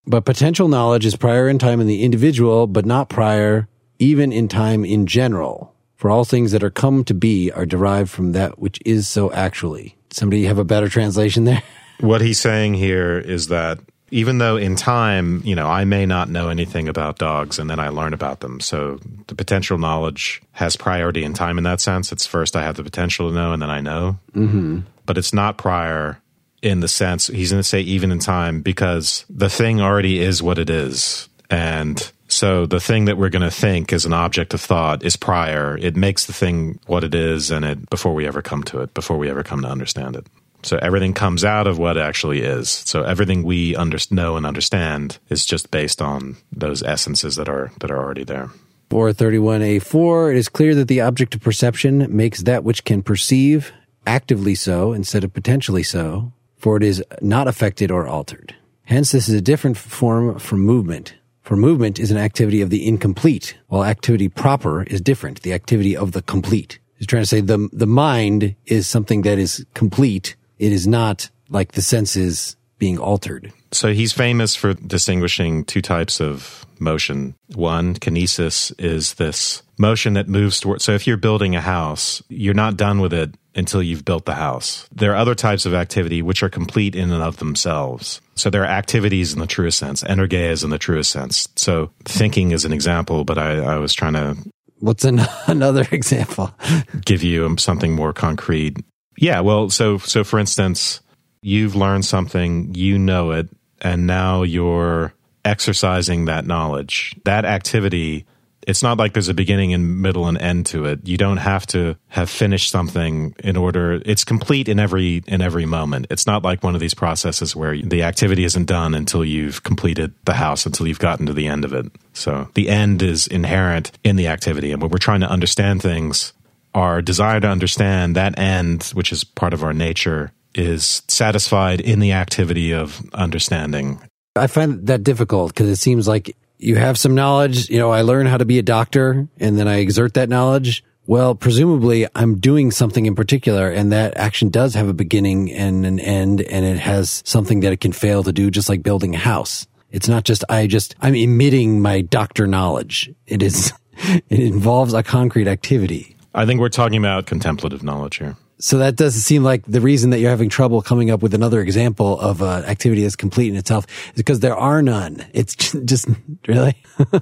But potential knowledge is prior in time in the individual, but not prior even in time in general. For all things that are come to be are derived from that which is so actually. Somebody have a better translation there? what he's saying here is that even though in time, you know, I may not know anything about dogs and then I learn about them. So the potential knowledge has priority in time in that sense. It's first I have the potential to know and then I know. Mm-hmm. But it's not prior in the sense, he's going to say even in time because the thing already is what it is. And so the thing that we're going to think as an object of thought is prior. It makes the thing what it is and it before we ever come to it, before we ever come to understand it. So everything comes out of what actually is. So everything we under, know and understand is just based on those essences that are that are already there. 431A4, it is clear that the object of perception makes that which can perceive actively so instead of potentially so, for it is not affected or altered. Hence, this is a different form from movement. For movement is an activity of the incomplete, while activity proper is different, the activity of the complete. He's trying to say the, the mind is something that is complete. It is not like the senses being altered. So he's famous for distinguishing two types of motion. One, kinesis, is this motion that moves toward. So if you're building a house, you're not done with it until you've built the house. There are other types of activity which are complete in and of themselves. So there are activities in the truest sense, energeas in the truest sense. So thinking is an example, but I, I was trying to What's an, another example? give you something more concrete. Yeah, well, so so for instance, you've learned something, you know it, and now you're exercising that knowledge. That activity, it's not like there's a beginning and middle and end to it. You don't have to have finished something in order it's complete in every in every moment. It's not like one of these processes where the activity isn't done until you've completed the house until you've gotten to the end of it. So, the end is inherent in the activity and when we're trying to understand things, our desire to understand that end, which is part of our nature, is satisfied in the activity of understanding. I find that difficult because it seems like you have some knowledge. You know, I learn how to be a doctor and then I exert that knowledge. Well, presumably I'm doing something in particular and that action does have a beginning and an end and it has something that it can fail to do, just like building a house. It's not just, I just, I'm emitting my doctor knowledge. It is, it involves a concrete activity. I think we're talking about contemplative knowledge here. So that doesn't seem like the reason that you're having trouble coming up with another example of an activity that's complete in itself is because there are none. It's just really.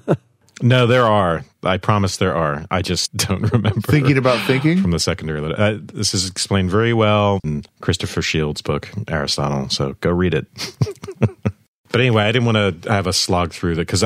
No, there are. I promise there are. I just don't remember. Thinking about thinking? from the secondary. lit- Uh, this is explained very well in Christopher Shields' book Aristotle. So go read it. but anyway, I didn't want to have a slog through that because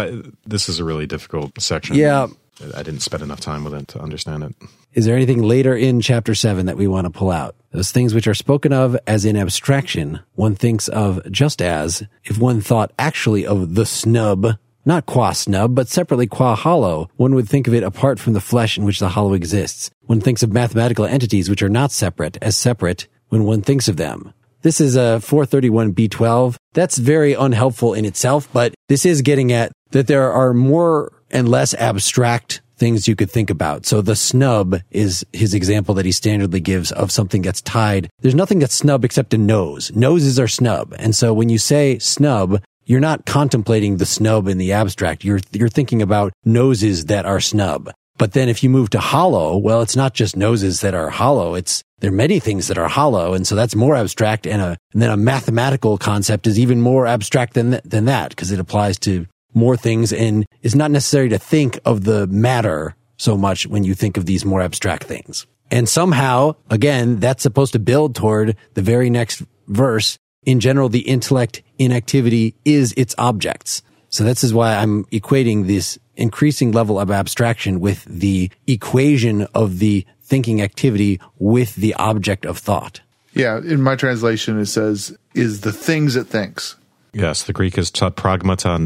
this is a really difficult section. Yeah. I didn't spend enough time with it to understand it. Is there anything later in chapter seven that we want to pull out? Those things which are spoken of as in abstraction, one thinks of just as if one thought actually of the snub, not qua snub, but separately qua hollow, one would think of it apart from the flesh in which the hollow exists. One thinks of mathematical entities which are not separate as separate when one thinks of them. This is uh, a 431b12. That's very unhelpful in itself, but this is getting at that there are more and less abstract things you could think about. So the snub is his example that he standardly gives of something that's tied. There's nothing that's snub except a nose. Noses are snub. And so when you say snub, you're not contemplating the snub in the abstract. You're, you're thinking about noses that are snub. But then if you move to hollow, well, it's not just noses that are hollow. It's, there are many things that are hollow. And so that's more abstract and a, and then a mathematical concept is even more abstract than, th- than that because it applies to more things and it's not necessary to think of the matter so much when you think of these more abstract things. And somehow, again, that's supposed to build toward the very next verse. In general, the intellect in activity is its objects. So this is why I'm equating this increasing level of abstraction with the equation of the thinking activity with the object of thought. Yeah, in my translation, it says, is the things it thinks. Yes, the Greek is ta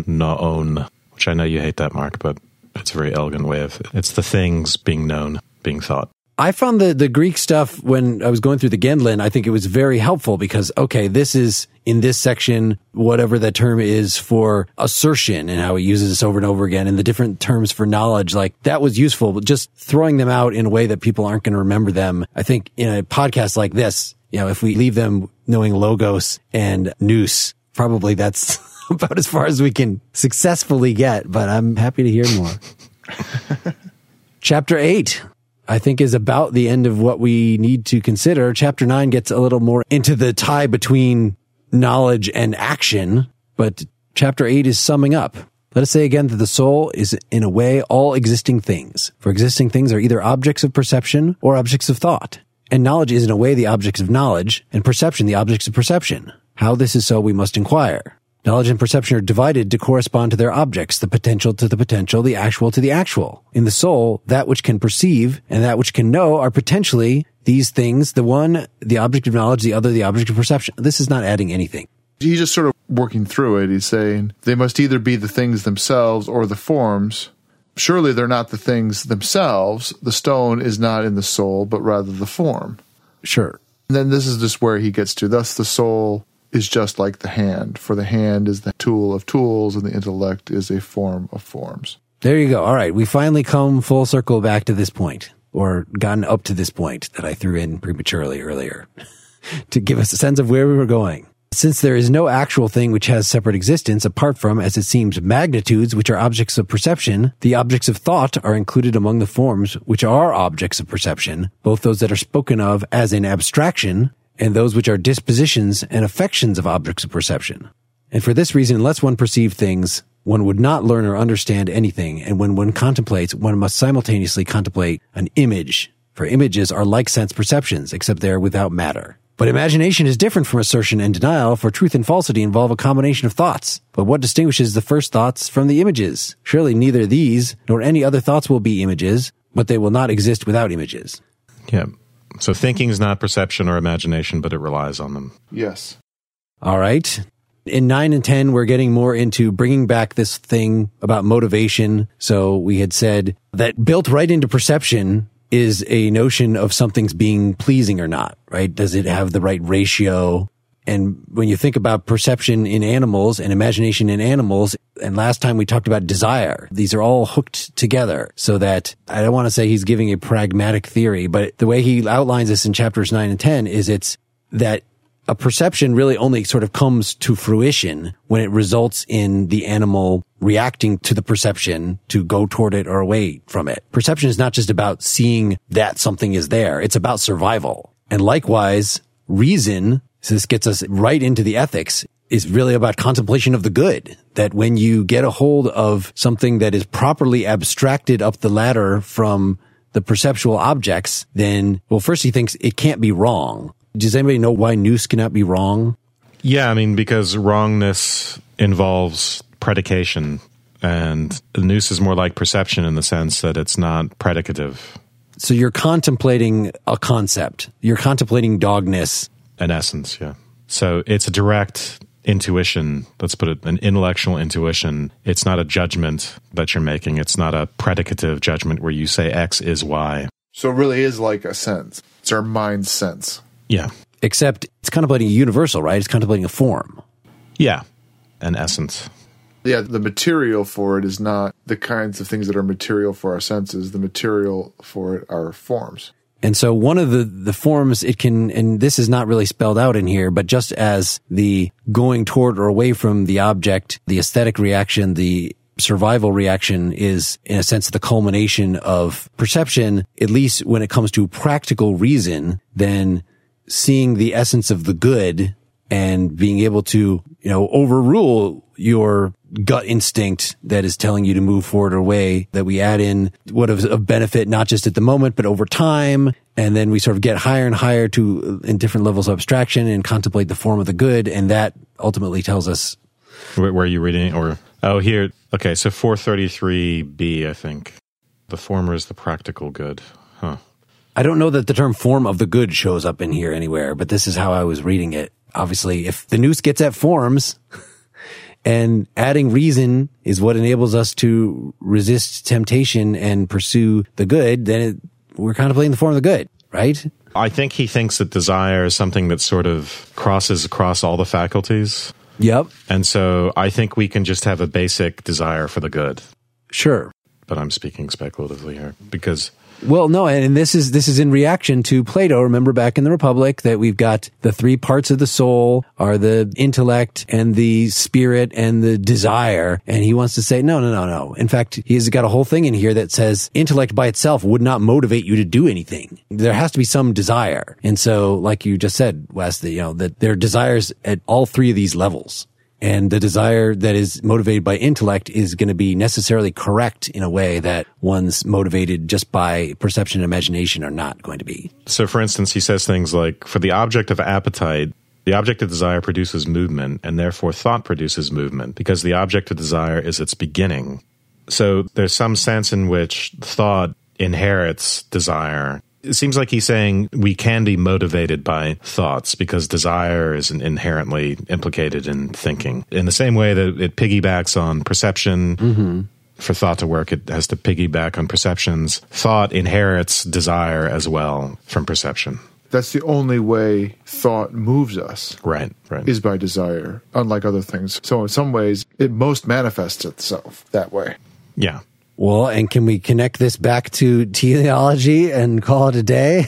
noon, which I know you hate that, Mark, but it's a very elegant way of it's the things being known, being thought. I found the, the Greek stuff when I was going through the Gendlin, I think it was very helpful because, okay, this is in this section, whatever the term is for assertion and how he uses this over and over again and the different terms for knowledge. Like that was useful, but just throwing them out in a way that people aren't going to remember them. I think in a podcast like this, you know, if we leave them knowing logos and nous, probably that's about as far as we can successfully get, but I'm happy to hear more. Chapter eight. I think is about the end of what we need to consider. Chapter nine gets a little more into the tie between knowledge and action, but chapter eight is summing up. Let us say again that the soul is in a way all existing things. For existing things are either objects of perception or objects of thought. And knowledge is in a way the objects of knowledge and perception the objects of perception. How this is so we must inquire. Knowledge and perception are divided to correspond to their objects, the potential to the potential, the actual to the actual. In the soul, that which can perceive and that which can know are potentially these things, the one, the object of knowledge, the other, the object of perception. This is not adding anything. He's just sort of working through it. He's saying they must either be the things themselves or the forms. Surely they're not the things themselves. The stone is not in the soul, but rather the form. Sure. And then this is just where he gets to. Thus, the soul is just like the hand, for the hand is the tool of tools, and the intellect is a form of forms. There you go. All right. We finally come full circle back to this point or gotten up to this point that I threw in prematurely earlier to give us a sense of where we were going. Since there is no actual thing which has separate existence apart from, as it seems, magnitudes which are objects of perception, the objects of thought are included among the forms which are objects of perception, both those that are spoken of as in abstraction and those which are dispositions and affections of objects of perception. And for this reason, unless one perceive things, one would not learn or understand anything. And when one contemplates, one must simultaneously contemplate an image. For images are like sense perceptions, except they are without matter. But imagination is different from assertion and denial, for truth and falsity involve a combination of thoughts. But what distinguishes the first thoughts from the images? Surely neither these nor any other thoughts will be images, but they will not exist without images. Yeah. So thinking is not perception or imagination, but it relies on them. Yes. All right. In 9 and 10, we're getting more into bringing back this thing about motivation. So we had said that built right into perception is a notion of something's being pleasing or not, right? Does it have the right ratio? And when you think about perception in animals and imagination in animals, and last time we talked about desire, these are all hooked together so that I don't want to say he's giving a pragmatic theory, but the way he outlines this in chapters nine and 10 is it's that a perception really only sort of comes to fruition when it results in the animal reacting to the perception to go toward it or away from it. Perception is not just about seeing that something is there. It's about survival. And likewise, reason, so this gets us right into the ethics, is really about contemplation of the good. That when you get a hold of something that is properly abstracted up the ladder from the perceptual objects, then, well, first he thinks it can't be wrong. Does anybody know why nous cannot be wrong? Yeah, I mean, because wrongness involves predication, and nous is more like perception in the sense that it's not predicative. So you're contemplating a concept. You're contemplating dogness. In essence, yeah. So it's a direct intuition. Let's put it an intellectual intuition. It's not a judgment that you're making. It's not a predicative judgment where you say X is Y. So it really is like a sense. It's our mind's sense. Yeah. Except it's contemplating a universal, right? It's contemplating a form. Yeah. An essence. Yeah, the material for it is not the kinds of things that are material for our senses. The material for it are forms. And so one of the, the forms it can, and this is not really spelled out in here, but just as the going toward or away from the object, the aesthetic reaction, the survival reaction is in a sense the culmination of perception, at least when it comes to practical reason, then seeing the essence of the good and being able to, you know, overrule your gut instinct that is telling you to move forward or away that we add in what is of benefit, not just at the moment, but over time. And then we sort of get higher and higher to in different levels of abstraction and contemplate the form of the good. And that ultimately tells us. Where, where are you reading? Or, oh, here. Okay. So 433b, I think. The former is the practical good. Huh. I don't know that the term form of the good shows up in here anywhere, but this is how I was reading it. Obviously, if the nous gets at forms and adding reason is what enables us to resist temptation and pursue the good, then it, we're contemplating the form of the good, right? I think he thinks that desire is something that sort of crosses across all the faculties. Yep. And so I think we can just have a basic desire for the good. Sure. But I'm speaking speculatively here because Well, no, and this is this is in reaction to Plato. Remember back in the Republic that we've got the three parts of the soul are the intellect and the spirit and the desire, and he wants to say no, no, no, no. In fact, he's got a whole thing in here that says intellect by itself would not motivate you to do anything. There has to be some desire, and so, like you just said, Wes, that you know that there are desires at all three of these levels. And the desire that is motivated by intellect is going to be necessarily correct in a way that one's motivated just by perception and imagination are not going to be. So, for instance, he says things like For the object of appetite, the object of desire produces movement, and therefore thought produces movement, because the object of desire is its beginning. So, there's some sense in which thought inherits desire. It seems like he's saying we can be motivated by thoughts because desire is inherently implicated in thinking. In the same way that it piggybacks on perception, mm-hmm. for thought to work, it has to piggyback on perceptions. Thought inherits desire as well from perception. That's the only way thought moves us. Right, right. Is by desire, unlike other things. So, in some ways, it most manifests itself that way. yeah. Well, and can we connect this back to teleology and call it a day?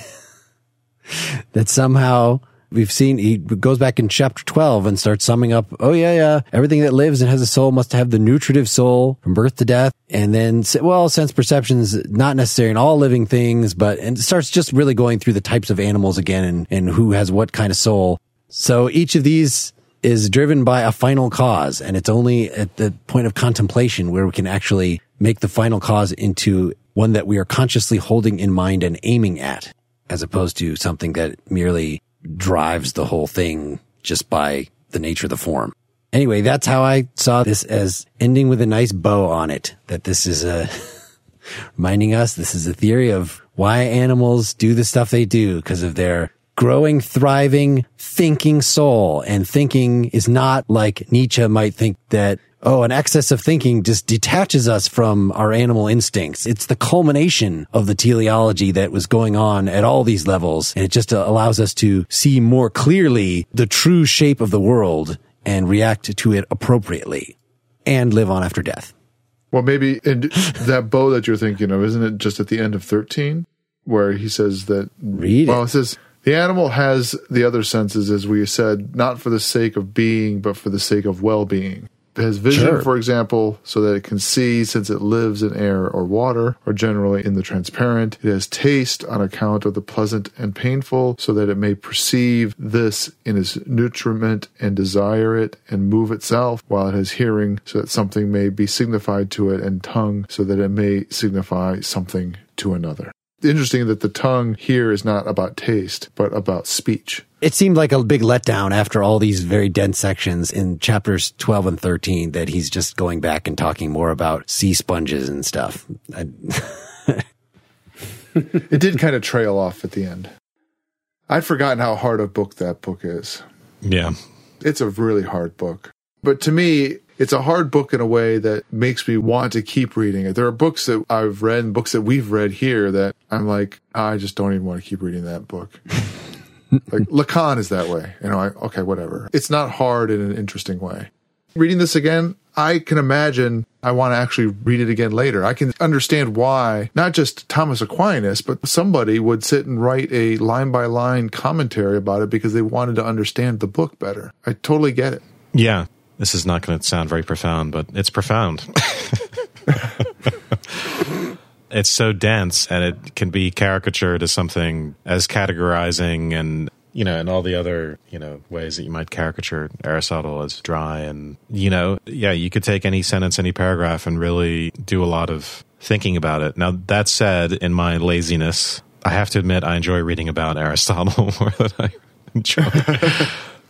that somehow We've seen he goes back in chapter 12 and starts summing up, oh yeah, yeah, everything that lives and has a soul must have the nutritive soul from birth to death. And then, well, sense perceptions, not necessary in all living things, but, and starts just really going through the types of animals again and, and who has what kind of soul. So each of these is driven by a final cause. And it's only at the point of contemplation where we can actually make the final cause into one that we are consciously holding in mind and aiming at, as opposed to something that merely drives the whole thing just by the nature of the form. Anyway, that's how I saw this as ending with a nice bow on it, that this is a reminding us this is a theory of why animals do the stuff they do because of their growing, thriving, thinking soul. And thinking is not like Nietzsche might think that oh, an excess of thinking just detaches us from our animal instincts. It's the culmination of the teleology that was going on at all these levels. And it just uh, allows us to see more clearly the true shape of the world and react to it appropriately and live on after death. Well, maybe and that bow that you're thinking of, isn't it just at the end of 13 where he says that? Read well, it. it says, the animal has the other senses, as we said, not for the sake of being, but for the sake of well being. It has vision, Sure. for example, so that it can see since it lives in air or water, or generally in the transparent. It has taste on account of the pleasant and painful, so that it may perceive this in its nutriment and desire it and move itself, while it has hearing, so that something may be signified to it, and tongue, so that it may signify something to another. Interesting that the tongue here is not about taste, but about speech. It seemed like a big letdown after all these very dense sections in chapters 12 and 13 that he's just going back and talking more about sea sponges and stuff. I, It did kind of trail off at the end. I'd forgotten how hard a book that book is. Yeah. It's a really hard book. But to me, it's a hard book in a way that makes me want to keep reading it. There are books that I've read and books that we've read here that I'm like, ah, I just don't even want to keep reading that book. like Lacan is that way. You know, I, okay, whatever. It's not hard in an interesting way. Reading this again, I can imagine I want to actually read it again later. I can understand why not just Thomas Aquinas, but somebody would sit and write a line by line commentary about it because they wanted to understand the book better. I totally get it. Yeah. This is not going to sound very profound, but it's profound. it's so dense and it can be caricatured as something as categorizing and you know and all the other you know ways that you might caricature aristotle as dry and you know yeah you could take any sentence any paragraph and really do a lot of thinking about it now that said in my laziness i have to admit i enjoy reading about aristotle more than i enjoy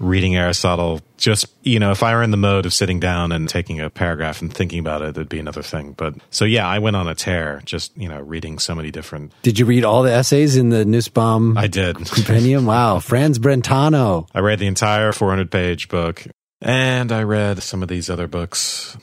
reading Aristotle. Just, you know, if I were in the mode of sitting down and taking a paragraph and thinking about it, it'd be another thing. But so, yeah, I went on a tear just, you know, reading so many different. did you read all the essays in the Nussbaum I did. compendium? Wow. Franz Brentano. I read the entire 400 page book and I read some of these other books.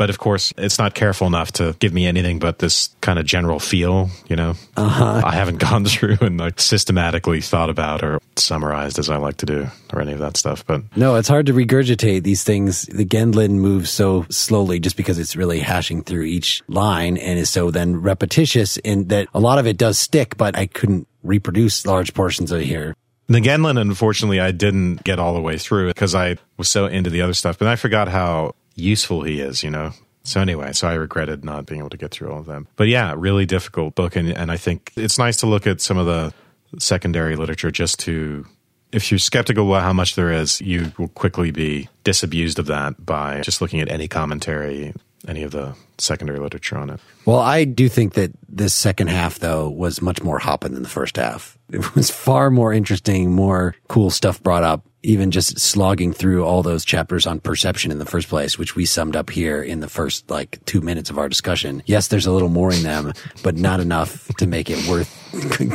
But of course, it's not careful enough to give me anything but this kind of general feel, you know? Uh-huh. I haven't gone through and like systematically thought about or summarized as I like to do or any of that stuff. But No, it's hard to regurgitate these things. The Gendlin moves so slowly just because it's really hashing through each line and is so then repetitious in that a lot of it does stick, but I couldn't reproduce large portions of it here. The Gendlin, unfortunately, I didn't get all the way through because I was so into the other stuff, but I forgot how useful he is, you know? So anyway, so I regretted not being able to get through all of them. But yeah, really difficult book. And, and I think it's nice to look at some of the secondary literature just to, if you're skeptical about how much there is, you will quickly be disabused of that by just looking at any commentary, any of the secondary literature on it. Well, I do think that this second half, though, was much more hopping than the first half. It was far more interesting, more cool stuff brought up, even just slogging through all those chapters on perception in the first place, which we summed up here in the first like two minutes of our discussion. Yes, there's a little more in them, but not enough to make it worth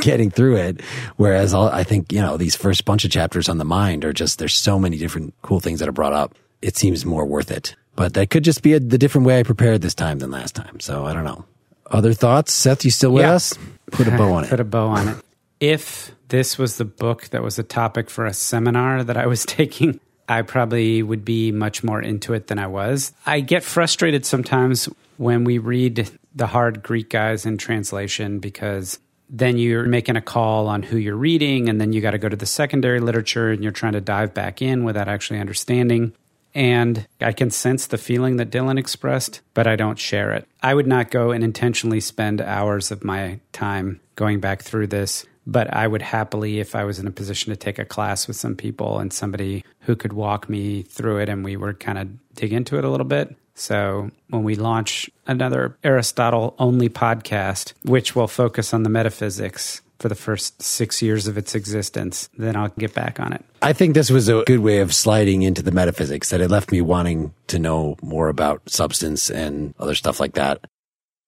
getting through it. Whereas all, I think, you know, these first bunch of chapters on the mind are just, there's so many different cool things that are brought up. It seems more worth it. But that could just be a, the different way I prepared this time than last time. So I don't know. Other thoughts? Seth, you still with Yeah. us? Put a bow on it. Put a bow on it. If this was the book that was a topic for a seminar that I was taking, I probably would be much more into it than I was. I get frustrated sometimes when we read the hard Greek guys in translation because then you're making a call on who you're reading, and then you got to go to the secondary literature and you're trying to dive back in without actually understanding. And I can sense the feeling that Dylan expressed, but I don't share it. I would not go and intentionally spend hours of my time going back through this, but I would happily, if I was in a position to take a class with some people and somebody who could walk me through it and we would kind of dig into it a little bit. So when we launch another Aristotle only podcast, which will focus on the metaphysics, for the first six years of its existence, then I'll get back on it. I think this was a good way of sliding into the metaphysics that it left me wanting to know more about substance and other stuff like that.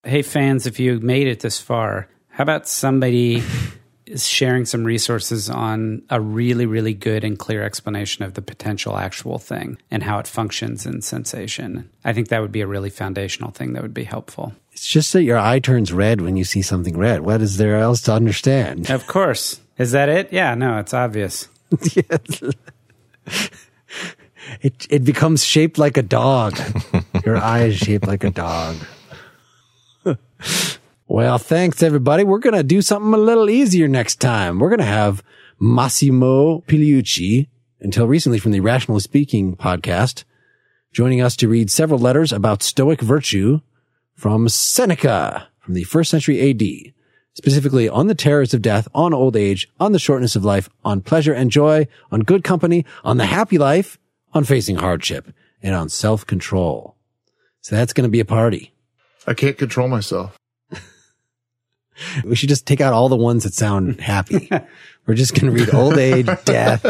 Hey, fans, if you made it this far, how about somebody sharing some resources on a really, really good and clear explanation of the potential actual thing and how it functions in sensation? I think that would be a really foundational thing that would be helpful. It's just that your eye turns red when you see something red. What is there else to understand? Of course. Is that it? Yeah, no, it's obvious. It it becomes shaped like a dog. your eye is shaped like a dog. well, thanks everybody. We're going to do something a little easier next time. We're going to have Massimo Pigliucci, until recently from the Rationally Speaking podcast, joining us to read several letters about Stoic virtue from Seneca from the first century AD, specifically on the terrors of death, on old age, on the shortness of life, on pleasure and joy, on good company, on the happy life, on facing hardship, and on self-control. So that's going to be a party. I can't control myself. We should just take out all the ones that sound happy. We're just going to read old age, death,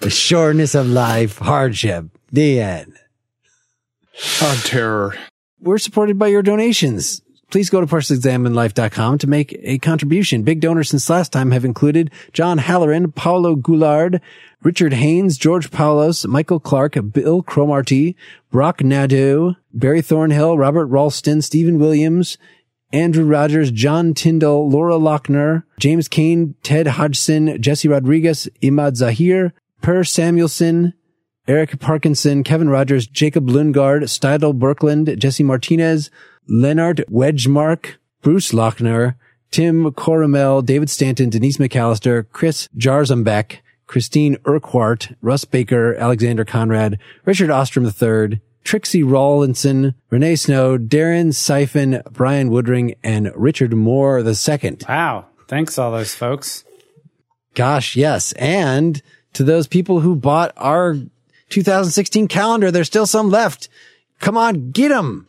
the shortness of life, hardship, the end. On terror. We're supported by your donations. Please go to partiallyexaminedlife.com to make a contribution. Big donors since last time have included John Halloran, Paulo Goulard, Richard Haynes, George Paulos, Michael Clark, Bill Cromarty, Brock Nadeau, Barry Thornhill, Robert Ralston, Stephen Williams, Andrew Rogers, John Tyndall, Laura Lochner, James Kane, Ted Hodgson, Jesse Rodriguez, Imad Zahir, Per Samuelson, Eric Parkinson, Kevin Rogers, Jacob Lundgaard, Stidel Berkland, Jesse Martinez, Leonard Wedgemark, Bruce Lochner, Tim Coramel, David Stanton, Denise McAllister, Chris Jarzambek, Christine Urquhart, Russ Baker, Alexander Conrad, Richard Ostrom III, Trixie Rawlinson, Renee Snow, Darren Siphon, Brian Woodring, and Richard Moore II. Wow. Thanks, all those folks. Gosh, yes. And to those people who bought our 2016 calendar. There's still some left. Come on, get them.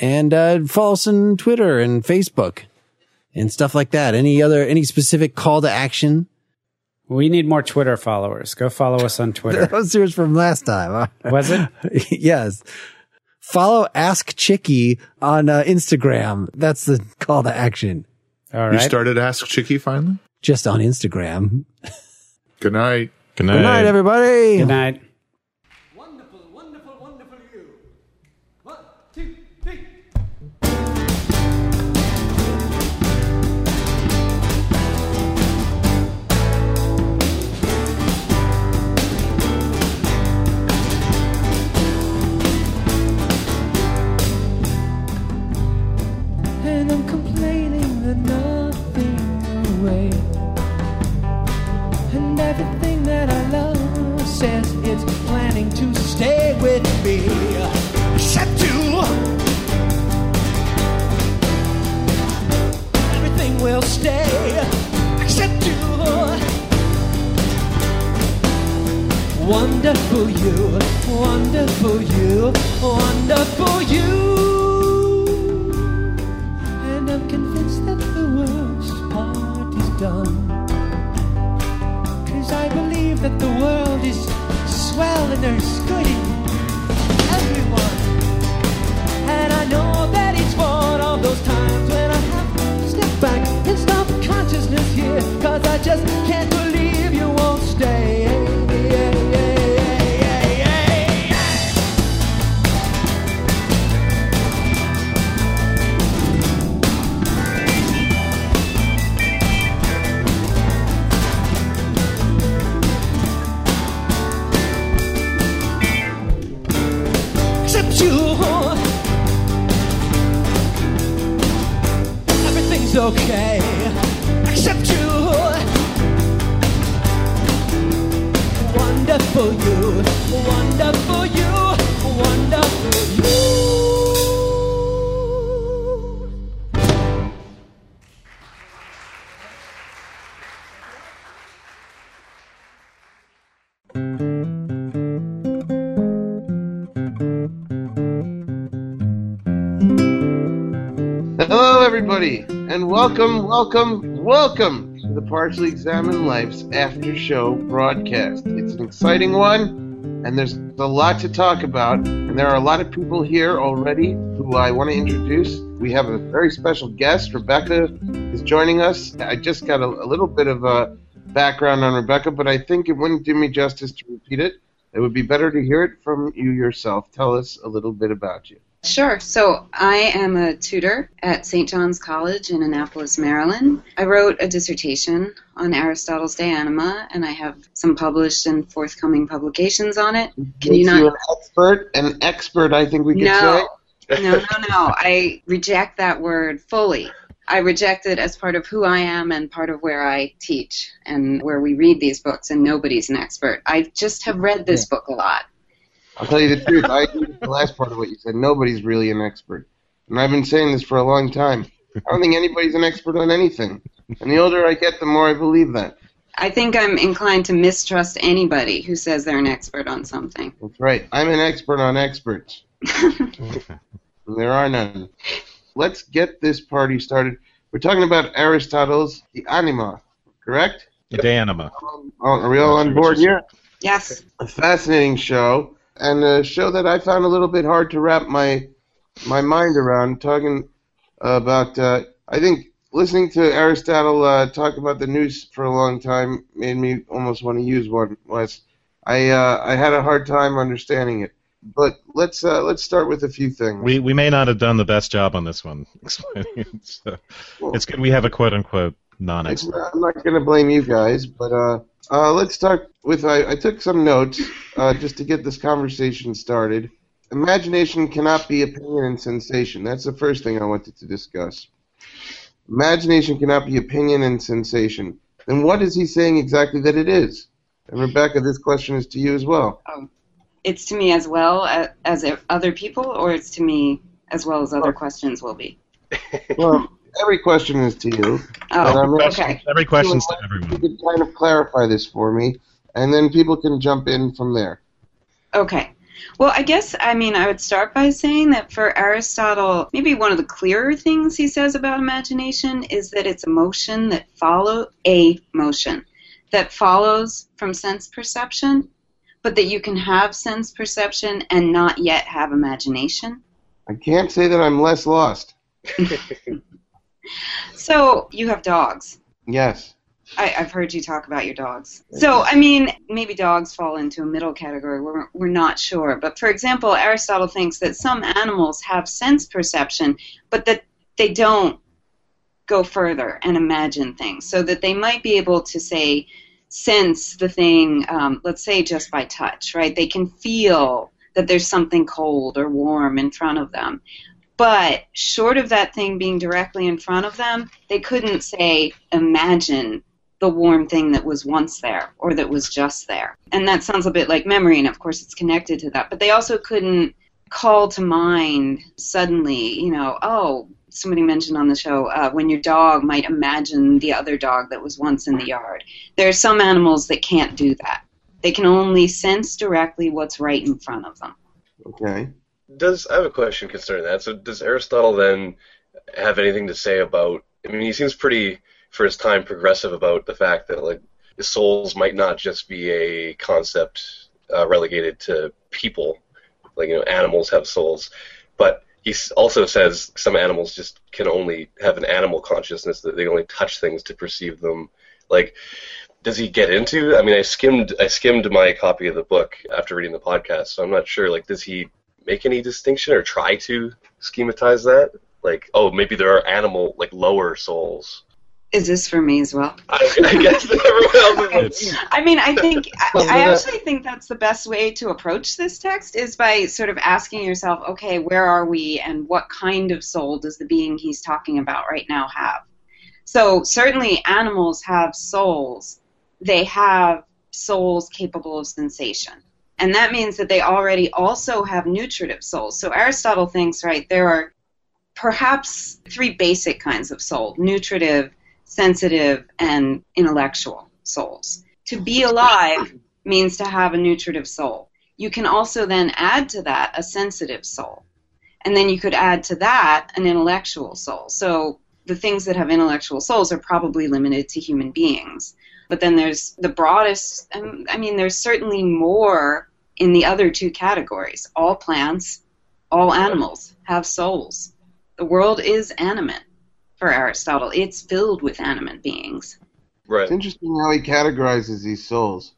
And uh, follow us on Twitter and Facebook and stuff like that. Any other, any specific call to action? We need more Twitter followers. Go follow us on Twitter. that was yours from last time. Was it? yes. Follow Ask Chicky on uh, Instagram. That's the call to action. All right. You started Ask Chicky finally? Just on Instagram. Good night. Good night. Good night, everybody. Good night. Everything that I love says it's planning to stay with me. Except you. Everything will stay. Except you. Wonderful you. Wonderful you. Wonderful you. And I'm convinced that the worst part is done. Cause I believe that the world is swell and there's good in everyone. And I know that it's one of those times when I have to step back and stop consciousness here. Cause I just can't believe you won't stay. you. Everything's okay, except you. Wonderful you, wonderful you, wonderful you. Everybody, and welcome, welcome, welcome to the Partially Examined Life's after show broadcast. It's an exciting one, and there's a lot to talk about, and there are a lot of people here already who I want to introduce. We have a very special guest. Rebecca is joining us. I just got a, a little bit of a background on Rebecca, but I think it wouldn't do me justice to repeat it. It would be better to hear it from you yourself. Tell us a little bit about you. Sure. So I am a tutor at St. John's College in Annapolis, Maryland. I wrote a dissertation on Aristotle's De Anima, and I have some published and forthcoming publications on it. Can you not? an expert? An expert, I think we could No, say. no, no, no. I reject that word fully. I reject it as part of who I am and part of where I teach and where we read these books, and nobody's an expert. I just have read this book a lot. I'll tell you the truth. I agree with the last part of what you said. Nobody's really an expert. And I've been saying this for a long time. I don't think anybody's an expert on anything. And the older I get, the more I believe that. I think I'm inclined to mistrust anybody who says they're an expert on something. That's right. I'm an expert on experts. There are none. Let's get this party started. We're talking about Aristotle's The Anima, correct? De Anima. Oh, are we all on board here? Yes. a fascinating show and a show that I found a little bit hard to wrap my my mind around. Talking about, uh, I think listening to Aristotle uh, talk about the noose for a long time made me almost want to use one. Was I uh, I had a hard time understanding it. But let's uh, let's start with a few things. We we may not have done the best job on this one explaining it. So it's good we have a quote unquote non-expert. I'm not going to blame you guys, but uh, uh, let's start with. I, I took some notes uh, just to get this conversation started. Imagination cannot be opinion and sensation. That's the first thing I wanted to discuss. Imagination cannot be opinion and sensation. Then what is he saying exactly that it is? And Rebecca, this question is to you as well. It's to me as well a- as e- other people, or it's to me as well as other questions will be. Well, every question is to you. But Oh, I'm okay. Every question's to You everyone. could kind of clarify this for me, and then people can jump in from there. Okay. Well, I guess, I mean, I would start by saying that for Aristotle, maybe one of the clearer things he says about imagination is that it's a motion that follow a motion that follows from sense perception, but that you can have sense perception and not yet have imagination. I can't say that I'm less lost. So you have dogs. Yes. I, I've heard you talk about your dogs. So, I mean, maybe dogs fall into a middle category. We're, we're not sure. But for example, Aristotle thinks that some animals have sense perception, but that they don't go further and imagine things. So that they might be able to, say, sense the thing, um, let's say just by touch, right? They can feel that there's something cold or warm in front of them. But short of that thing being directly in front of them, they couldn't say, imagine the warm thing that was once there or that was just there. And that sounds a bit like memory, and of course it's connected to that. But they also couldn't call to mind suddenly, you know, oh, somebody mentioned on the show uh, when your dog might imagine the other dog that was once in the yard. There are some animals that can't do that. They can only sense directly what's right in front of them. Okay. Does I have a question concerning that? So does Aristotle then have anything to say about? I mean, he seems pretty for his time progressive about the fact that like souls might not just be a concept uh, relegated to people, like you know animals have souls, but he also says some animals just can only have an animal consciousness that they only touch things to perceive them. Like, does he get into? I mean, I skimmed I skimmed my copy of the book after reading the podcast, so I'm not sure. Like, does he make any distinction or try to schematize that? Like, oh, maybe there are animal like lower souls. Is this for me as well? I, I guess everyone else is. I mean, I think I, I actually think that's the best way to approach this text is by sort of asking yourself, okay, where are we, and what kind of soul does the being he's talking about right now have? So certainly, animals have souls. They have souls capable of sensation. And that means that they already also have nutritive souls. So Aristotle thinks, right, there are perhaps three basic kinds of soul nutritive, sensitive, and intellectual souls. To be alive means to have a nutritive soul. You can also then add to that a sensitive soul. And then you could add to that an intellectual soul. So the things that have intellectual souls are probably limited to human beings. But then there's the broadest, um, I mean, there's certainly more in the other two categories. All plants, all animals have souls. The world is animate for Aristotle. It's filled with animate beings. Right. It's interesting how he categorizes these souls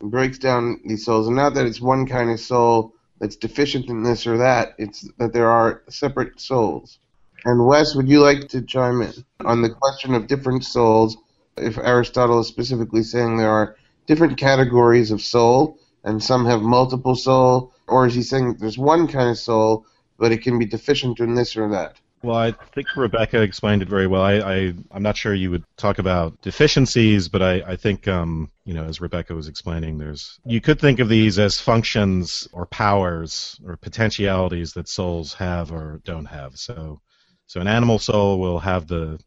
and breaks down these souls. And not that it's one kind of soul that's deficient in this or that, it's that there are separate souls. And Wes, would you like to chime in on the question of different souls? If Aristotle is specifically saying there are different categories of soul and some have multiple soul, or is he saying there's one kind of soul, but it can be deficient in this or that? Well, I think Rebecca explained it very well. I, I I'm not sure you would talk about deficiencies, but I, I think um, you know, as Rebecca was explaining, there's you could think of these as functions or powers or potentialities that souls have or don't have. So so an animal soul will have the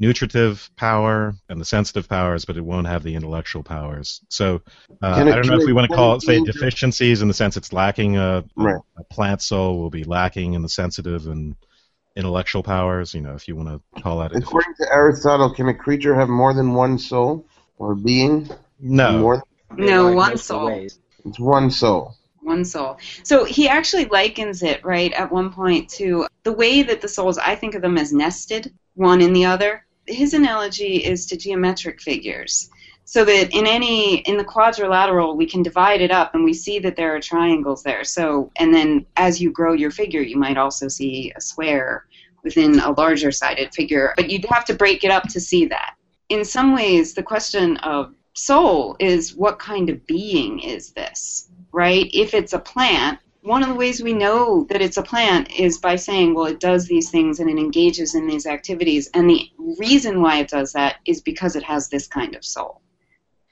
nutritive power and the sensitive powers, but it won't have the intellectual powers. So uh, Can I don't know if we it- want to call it it, say, deficiencies in the sense it's lacking a, Right. a plant soul will be lacking in the sensitive and intellectual powers. You know, if you want to call that a. According to Aristotle, can a creature have more than one soul or being? No. More No, Like one soul. ways. it's one soul. one soul. So he actually likens it, right, at one point to the way that the souls, I think of them as nested, one in the other. His analogy is to geometric figures. So that in any, in the quadrilateral, we can divide it up and we see that there are triangles there. So, and then as you grow your figure, you might also see a square within a larger sided figure, but you'd have to break it up to see that. In some ways, the question of soul is what kind of being is this? right? If it's a plant, one of the ways we know that it's a plant is by saying, well, it does these things and it engages in these activities. And the reason why it does that is because it has this kind of soul.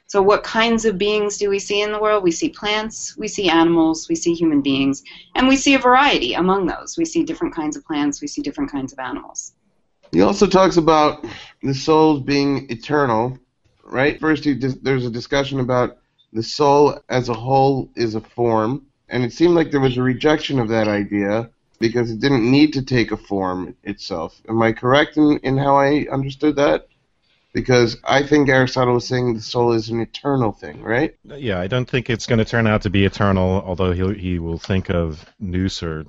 So, what kinds of beings do we see in the world? We see plants, we see animals, we see human beings, and we see a variety among those. We see different kinds of plants, we see different kinds of animals. He also talks about the souls being eternal, right? First, he there's a discussion about the soul as a whole is a form, and it seemed like there was a rejection of that idea because it didn't need to take a form itself. Am I correct in, in how I understood that? Because I think Aristotle was saying the soul is an eternal thing, right? Yeah, I don't think it's going to turn out to be eternal, although he he will think of nous or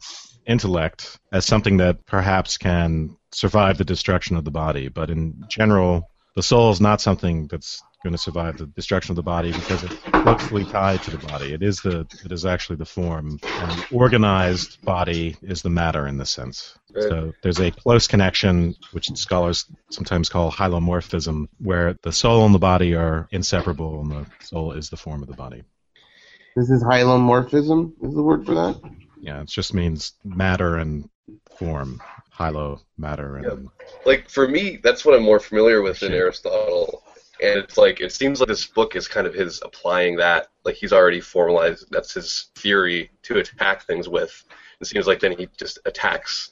intellect as something that perhaps can survive the destruction of the body. But in general, the soul is not something that's going to survive the destruction of the body because it's closely tied to the body. It is the it is actually the form, and the organized body is the matter in this sense. So there's a close connection, which scholars sometimes call hylomorphism, where the soul and the body are inseparable, and the soul is the form of the body. This is hylomorphism, is the word for that? Yeah, it just means matter and form. Hylo, matter, and like for me, that's what I'm more familiar with in Aristotle. And it's like it seems like this book is kind of his applying that, like he's already formalized that's his theory to attack things with. It seems like then he just attacks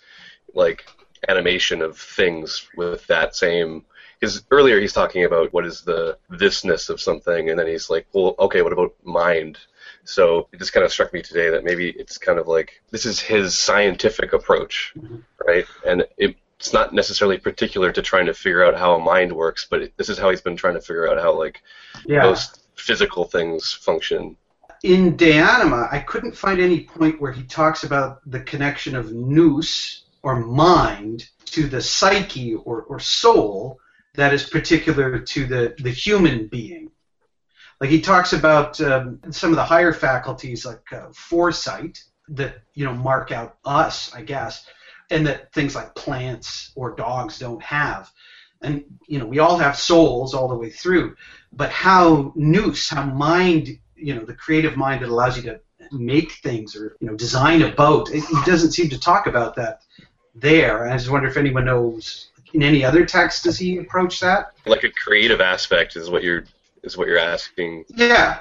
like animation of things with that same because earlier he's talking about what is the thisness of something and then he's like, Well, okay, what about mind? So it just kind of struck me today that maybe it's kind of like this is his scientific approach, mm-hmm. right? And it, it's not necessarily particular to trying to figure out how a mind works, but it, this is how he's been trying to figure out how like Yeah. most physical things function. in De Anima, I couldn't find any point where he talks about the connection of nous or mind to the psyche or, or soul that is particular to the, the human being. Like he talks about um, some of the higher faculties like uh, foresight that you know mark out us, I guess, and that things like plants or dogs don't have. And you know we all have souls all the way through, but how nous, how mind you know the creative mind that allows you to make things or you know design a boat it, he doesn't seem to talk about that there and i just wonder if anyone knows in any other text does he approach that Like a creative aspect is what you're is what you're asking. Yeah.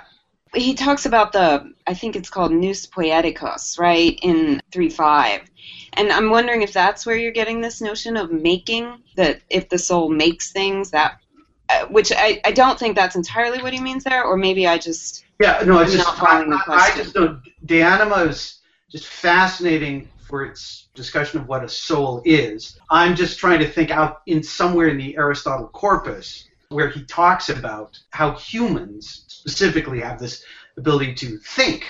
He talks about the I think it's called nous poeticos, right, in three five. And I'm wondering if that's where you're getting this notion of making that if the soul makes things that uh, which I, I don't think that's entirely what he means there, or maybe I just Yeah, no, it's just I, I- I just know De Anima is just fascinating for its discussion of what a soul is. I'm just trying to think out in somewhere in the Aristotle corpus where he talks about how humans specifically have this ability to think,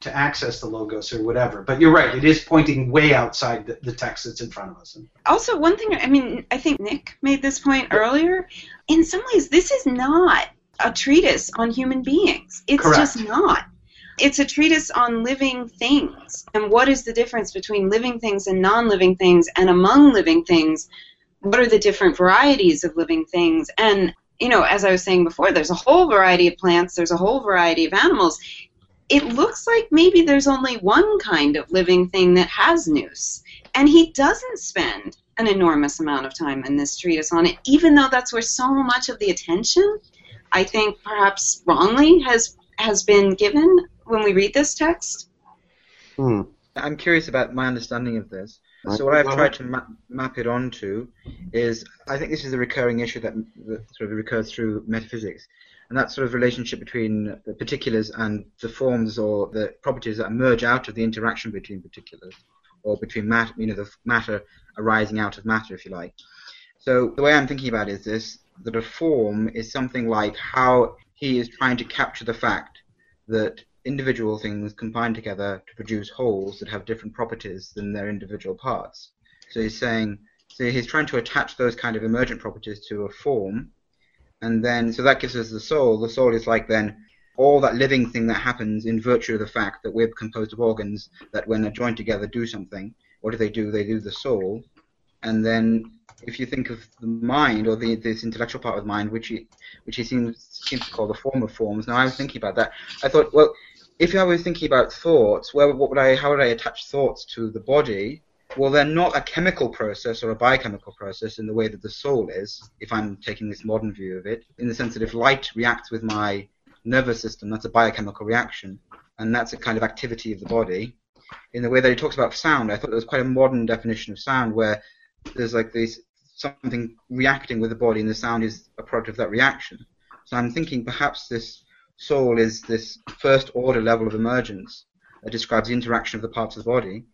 to access the logos or whatever. But you're right; it is pointing way outside the, the text that's in front of us. also one thing I mean I think Nick made this point earlier. In some ways, this is not a treatise on human beings. It's Correct. just not. It's a treatise on living things and what is the difference between living things and non-living things, and among living things, what are the different varieties of living things and you know as i was saying before there's a whole variety of plants there's a whole variety of animals it looks like maybe there's only one kind of living thing that has nous and he doesn't spend an enormous amount of time in this treatise on it even though that's where so much of the attention i think perhaps wrongly has has been given when we read this text Hmm. I'm curious about my understanding of this. So what I've tried to ma- map it onto is I think this is a recurring issue that, that sort of recurs through metaphysics, and that sort of relationship between the particulars and the forms or the properties that emerge out of the interaction between particulars, or between matter, you know, the matter arising out of matter, if you like. So the way I'm thinking about it is this: that a form is something like how he is trying to capture the fact that individual things combined together to produce wholes that have different properties than their individual parts. So he's saying, so he's trying to attach those kind of emergent properties to a form, and then so that gives us the soul. The soul is like then all that living thing that happens in virtue of the fact that we're composed of organs that when they're joined together do something. What do they do? They do the soul, and then if you think of the mind or the this intellectual part of the mind, which he which he seems seems to call the form of forms. Now I was thinking about that. I thought, well, if I was thinking about thoughts, well, what would I, how would I attach thoughts to the body? Well, they're not a chemical process or a biochemical process in the way that the soul is, if I'm taking this modern view of it, in the sense that if light reacts with my nervous system, that's a biochemical reaction, and that's a kind of activity of the body. In the way that he talks about sound, I thought there was quite a modern definition of sound where there's like this something reacting with the body, and the sound is a product of that reaction. So I'm thinking perhaps this soul is this first order level of emergence that describes the interaction of the parts of the body,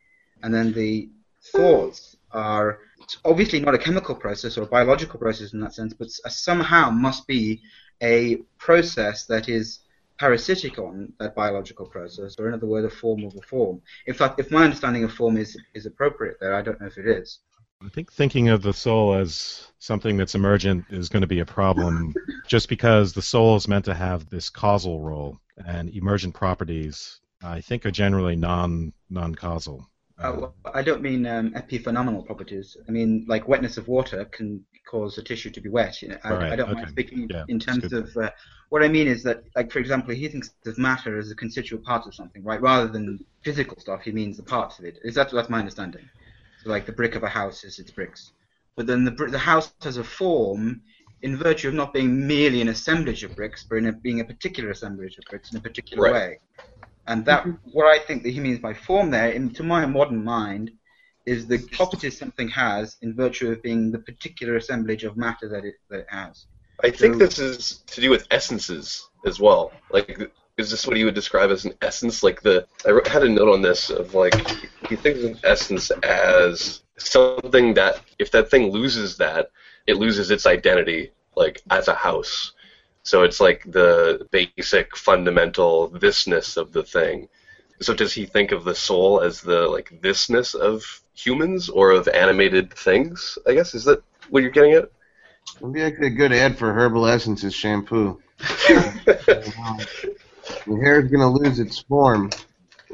and then the thoughts are obviously not a chemical process or a biological process in that sense, but somehow must be a process that is parasitic on that biological process, or in other words, a form of a form. In fact, if my understanding of form is is appropriate there, I don't know if it is. I think thinking of the soul as something that's emergent is going to be a problem just because the soul is meant to have this causal role and emergent properties I think are generally non non causal. Uh, well, I don't mean um, epiphenomenal properties. I mean, like wetness of water can cause a tissue to be wet. You know, I, Right, I don't okay. mind speaking Yeah, in terms of uh, what I mean is that, like for example, he thinks of matter as a constituent part of something, right? Rather than physical stuff, he means the parts of it. Is that that's my understanding? So, like the brick of a house is its bricks, but then the the house has a form in virtue of not being merely an assemblage of bricks, but in a, being a particular assemblage of bricks in a particular Right. way. And that, mm-hmm. what I think that he means by form there, in, to my modern mind, is the properties something has in virtue of being the particular assemblage of matter that it, that it has. I think this is to do with essences as well. Like, is this what you would describe as an essence? Like the I had a note on this of like he thinks of essence as something that if that thing loses that, it loses its identity, like as a house. So it's like the basic fundamental thisness of the thing. So does he think of the soul as the like thisness of humans or of animated things? I guess is that what you're getting at? It'd be actually a good ad for Herbal Essences shampoo. Your hair is going to lose its form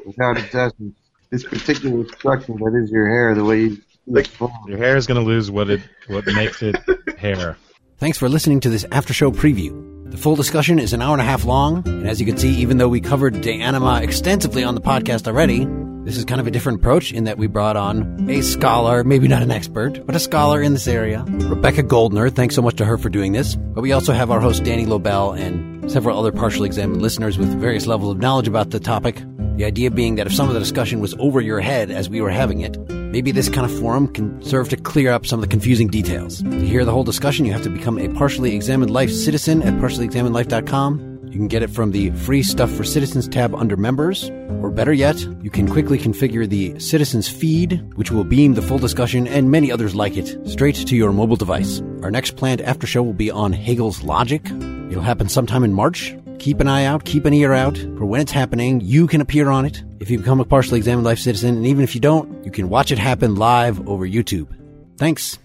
without its essence. This particular structure that is your hair, the way you Like- form. Your hair is going to lose what it what makes it hair. Thanks for listening to this after show preview. The full discussion is an hour and a half long, and as you can see, even though we covered De Anima extensively on the podcast already, this is kind of a different approach in that we brought on a scholar, maybe not an expert, but a scholar in this area, Rebecca Goldner. Thanks so much to her for doing this. But we also have our host Danny Lobel and several other partially examined listeners with various levels of knowledge about the topic. The idea being that if some of the discussion was over your head as we were having it, maybe this kind of forum can serve to clear up some of the confusing details. To hear the whole discussion, you have to become a partially examined life citizen at partiallyexaminedlife.com. You can get it from the free Stuff for Citizens tab under members, or better yet, you can quickly configure the Citizens feed, which will beam the full discussion and many others like it straight to your mobile device. Our next planned after show will be on Hegel's Logic. It'll happen sometime in March. Keep an eye out, keep an ear out for when it's happening. You can appear on it if you become a partially examined life citizen, and even if you don't, you can watch it happen live over YouTube. Thanks.